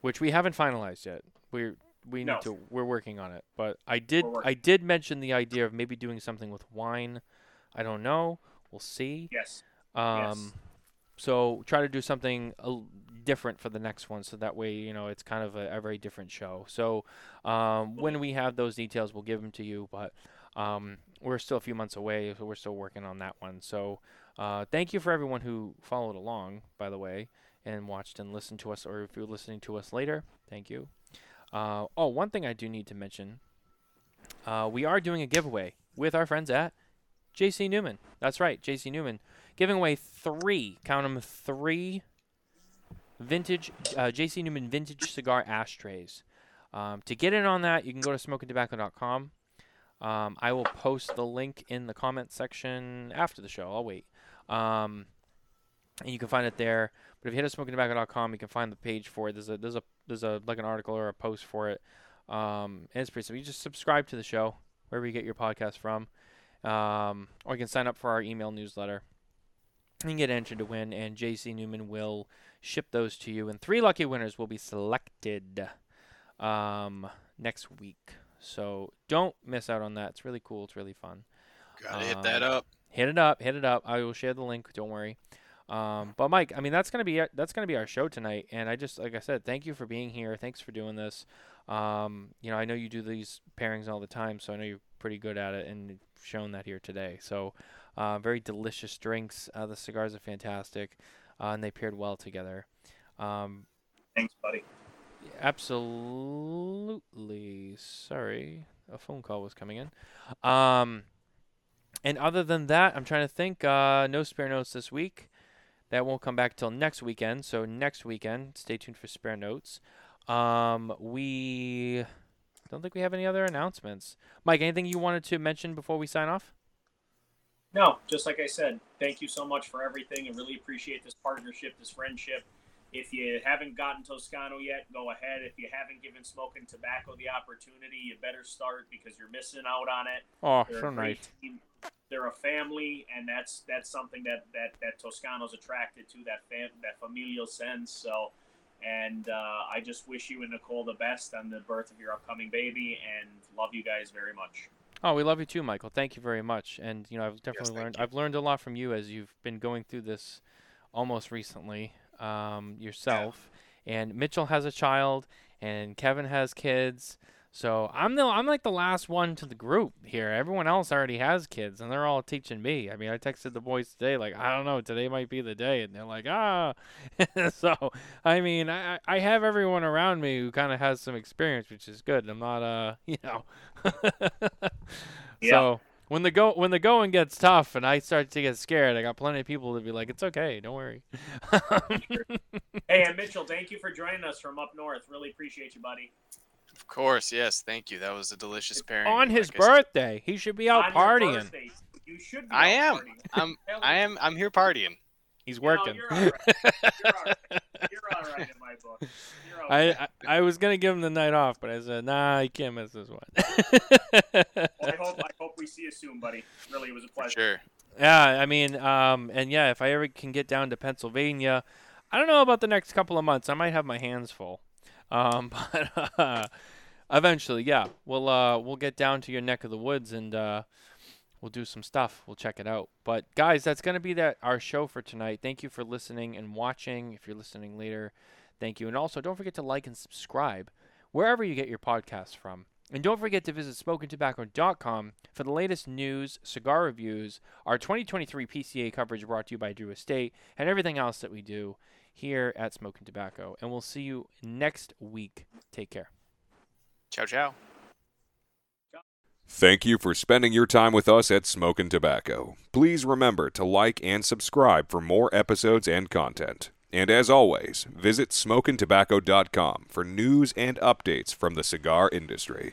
which we haven't finalized yet. We're we No. need to we're working on it. But I did I did mention the idea of maybe doing something with wine. I don't know. We'll see. Yes. Um, so try to do something different for the next one, so that way you know it's kind of a, a very different show. So um, when we have those details, we'll give them to you. But um, we're still a few months away, so we're still working on that one. So uh, thank you for everyone who followed along, by the way, and watched and listened to us, or if you're listening to us later, thank you. Uh, oh, one thing I do need to mention: uh, we are doing a giveaway with our friends at JC Newman. That's right, JC Newman giving away three, count them three vintage uh, JC Newman vintage cigar ashtrays. Um, to get in on that, you can go to smokintabacco.com. Um, I will post the link in the comment section after the show. I'll wait. Um, and you can find it there. But if you hit to smokintabacco.com, you can find the page for it. There's a there's a there's a like an article or a post for it. Um, and it's pretty simple. You just subscribe to the show wherever you get your podcast from, um, or you can sign up for our email newsletter You can get entered to win. And JC Newman will ship those to you, and three lucky winners will be selected um, next week. So don't miss out on that. It's really cool. It's really fun. Gotta hit that Um, up. Hit it up. Hit it up. I will share the link. Don't worry. Um, but Mike, I mean that's gonna be that's gonna be our show tonight, and I just like I said, thank you for being here. Thanks for doing this. Um, you know, I know you do these pairings all the time, so I know you're pretty good at it, and shown that here today. So, uh, very delicious drinks. Uh, the cigars are fantastic, uh, and they paired well together. Um, Thanks, buddy. absolutely. Sorry, a phone call was coming in. Um, and other than that, I'm trying to think. Uh, no spare notes this week. That won't come back till next weekend. So next weekend, stay tuned for spare notes. Um, we don't think we have any other announcements. Mike, anything you wanted to mention before we sign off? No, just like I said, thank you so much for everything. I really appreciate this partnership, this friendship. If you haven't gotten Toscano yet, go ahead. If you haven't given Smokin Tabacco the opportunity, you better start because you're missing out on it. Oh, They're so nice. team. They're a family, and that's that's something that that that Toscano's attracted to that fam- that familial sense. So, and uh, I just wish you and Nicole the best on the birth of your upcoming baby, and love you guys very much. Oh, we love you too, Michael. Thank you very much. And you know, I've definitely thank learned. you. I've learned a lot from you as you've been going through this almost recently um, yourself. And Mitchell has a child, and Kevin has kids. So I'm the I'm like the last one to the group here. Everyone else already has kids, and they're all teaching me. I mean, I texted the boys today, like I don't know, today might be the day, and they're like, ah. so I mean, I I have everyone around me who kind of has some experience, which is good. I'm not uh, you know. Yeah. So when the go when the going gets tough and I start to get scared, I got plenty of people to be like, "It's okay, don't worry." Hey, and Mitchell, thank you for joining us from up north. Really appreciate you, buddy. Of course, yes. Thank you. That was a delicious pairing. On his like birthday, he should be out On your partying. birthday, You should be. I out am. partying. I'm. Hell I yeah. am. I'm here partying. He's You know, working. you're all right. You're all right. You're all right in my book. You're all I, right. I I was gonna give him the night off, but I said, "Nah, you can't miss this one." Well, I hope I hope we see you soon, buddy. Really, it was a For pleasure. sure. Yeah, I mean, um, and yeah, if I ever can get down to Pennsylvania, I don't know about the next couple of months. I might have my hands full, um, but uh, eventually, yeah, we'll uh, we'll get down to your neck of the woods and uh, we'll do some stuff. We'll check it out. But guys, that's to be that our show for tonight. Thank you for listening and watching. If you're listening later, thank you. And also, don't forget to like and subscribe wherever you get your podcasts from. And don't forget to visit smokintabacco.com for the latest news, cigar reviews, our 2023 PCA coverage brought to you by Drew Estate, and everything else that we do here at Smokin Tabacco. And we'll see you next week. Take care. Ciao, ciao. Thank you for spending your time with us at Smokin' Tabacco. Please remember to like and subscribe for more episodes and content. And as always, visit smokintabacco.com for news and updates from the cigar industry.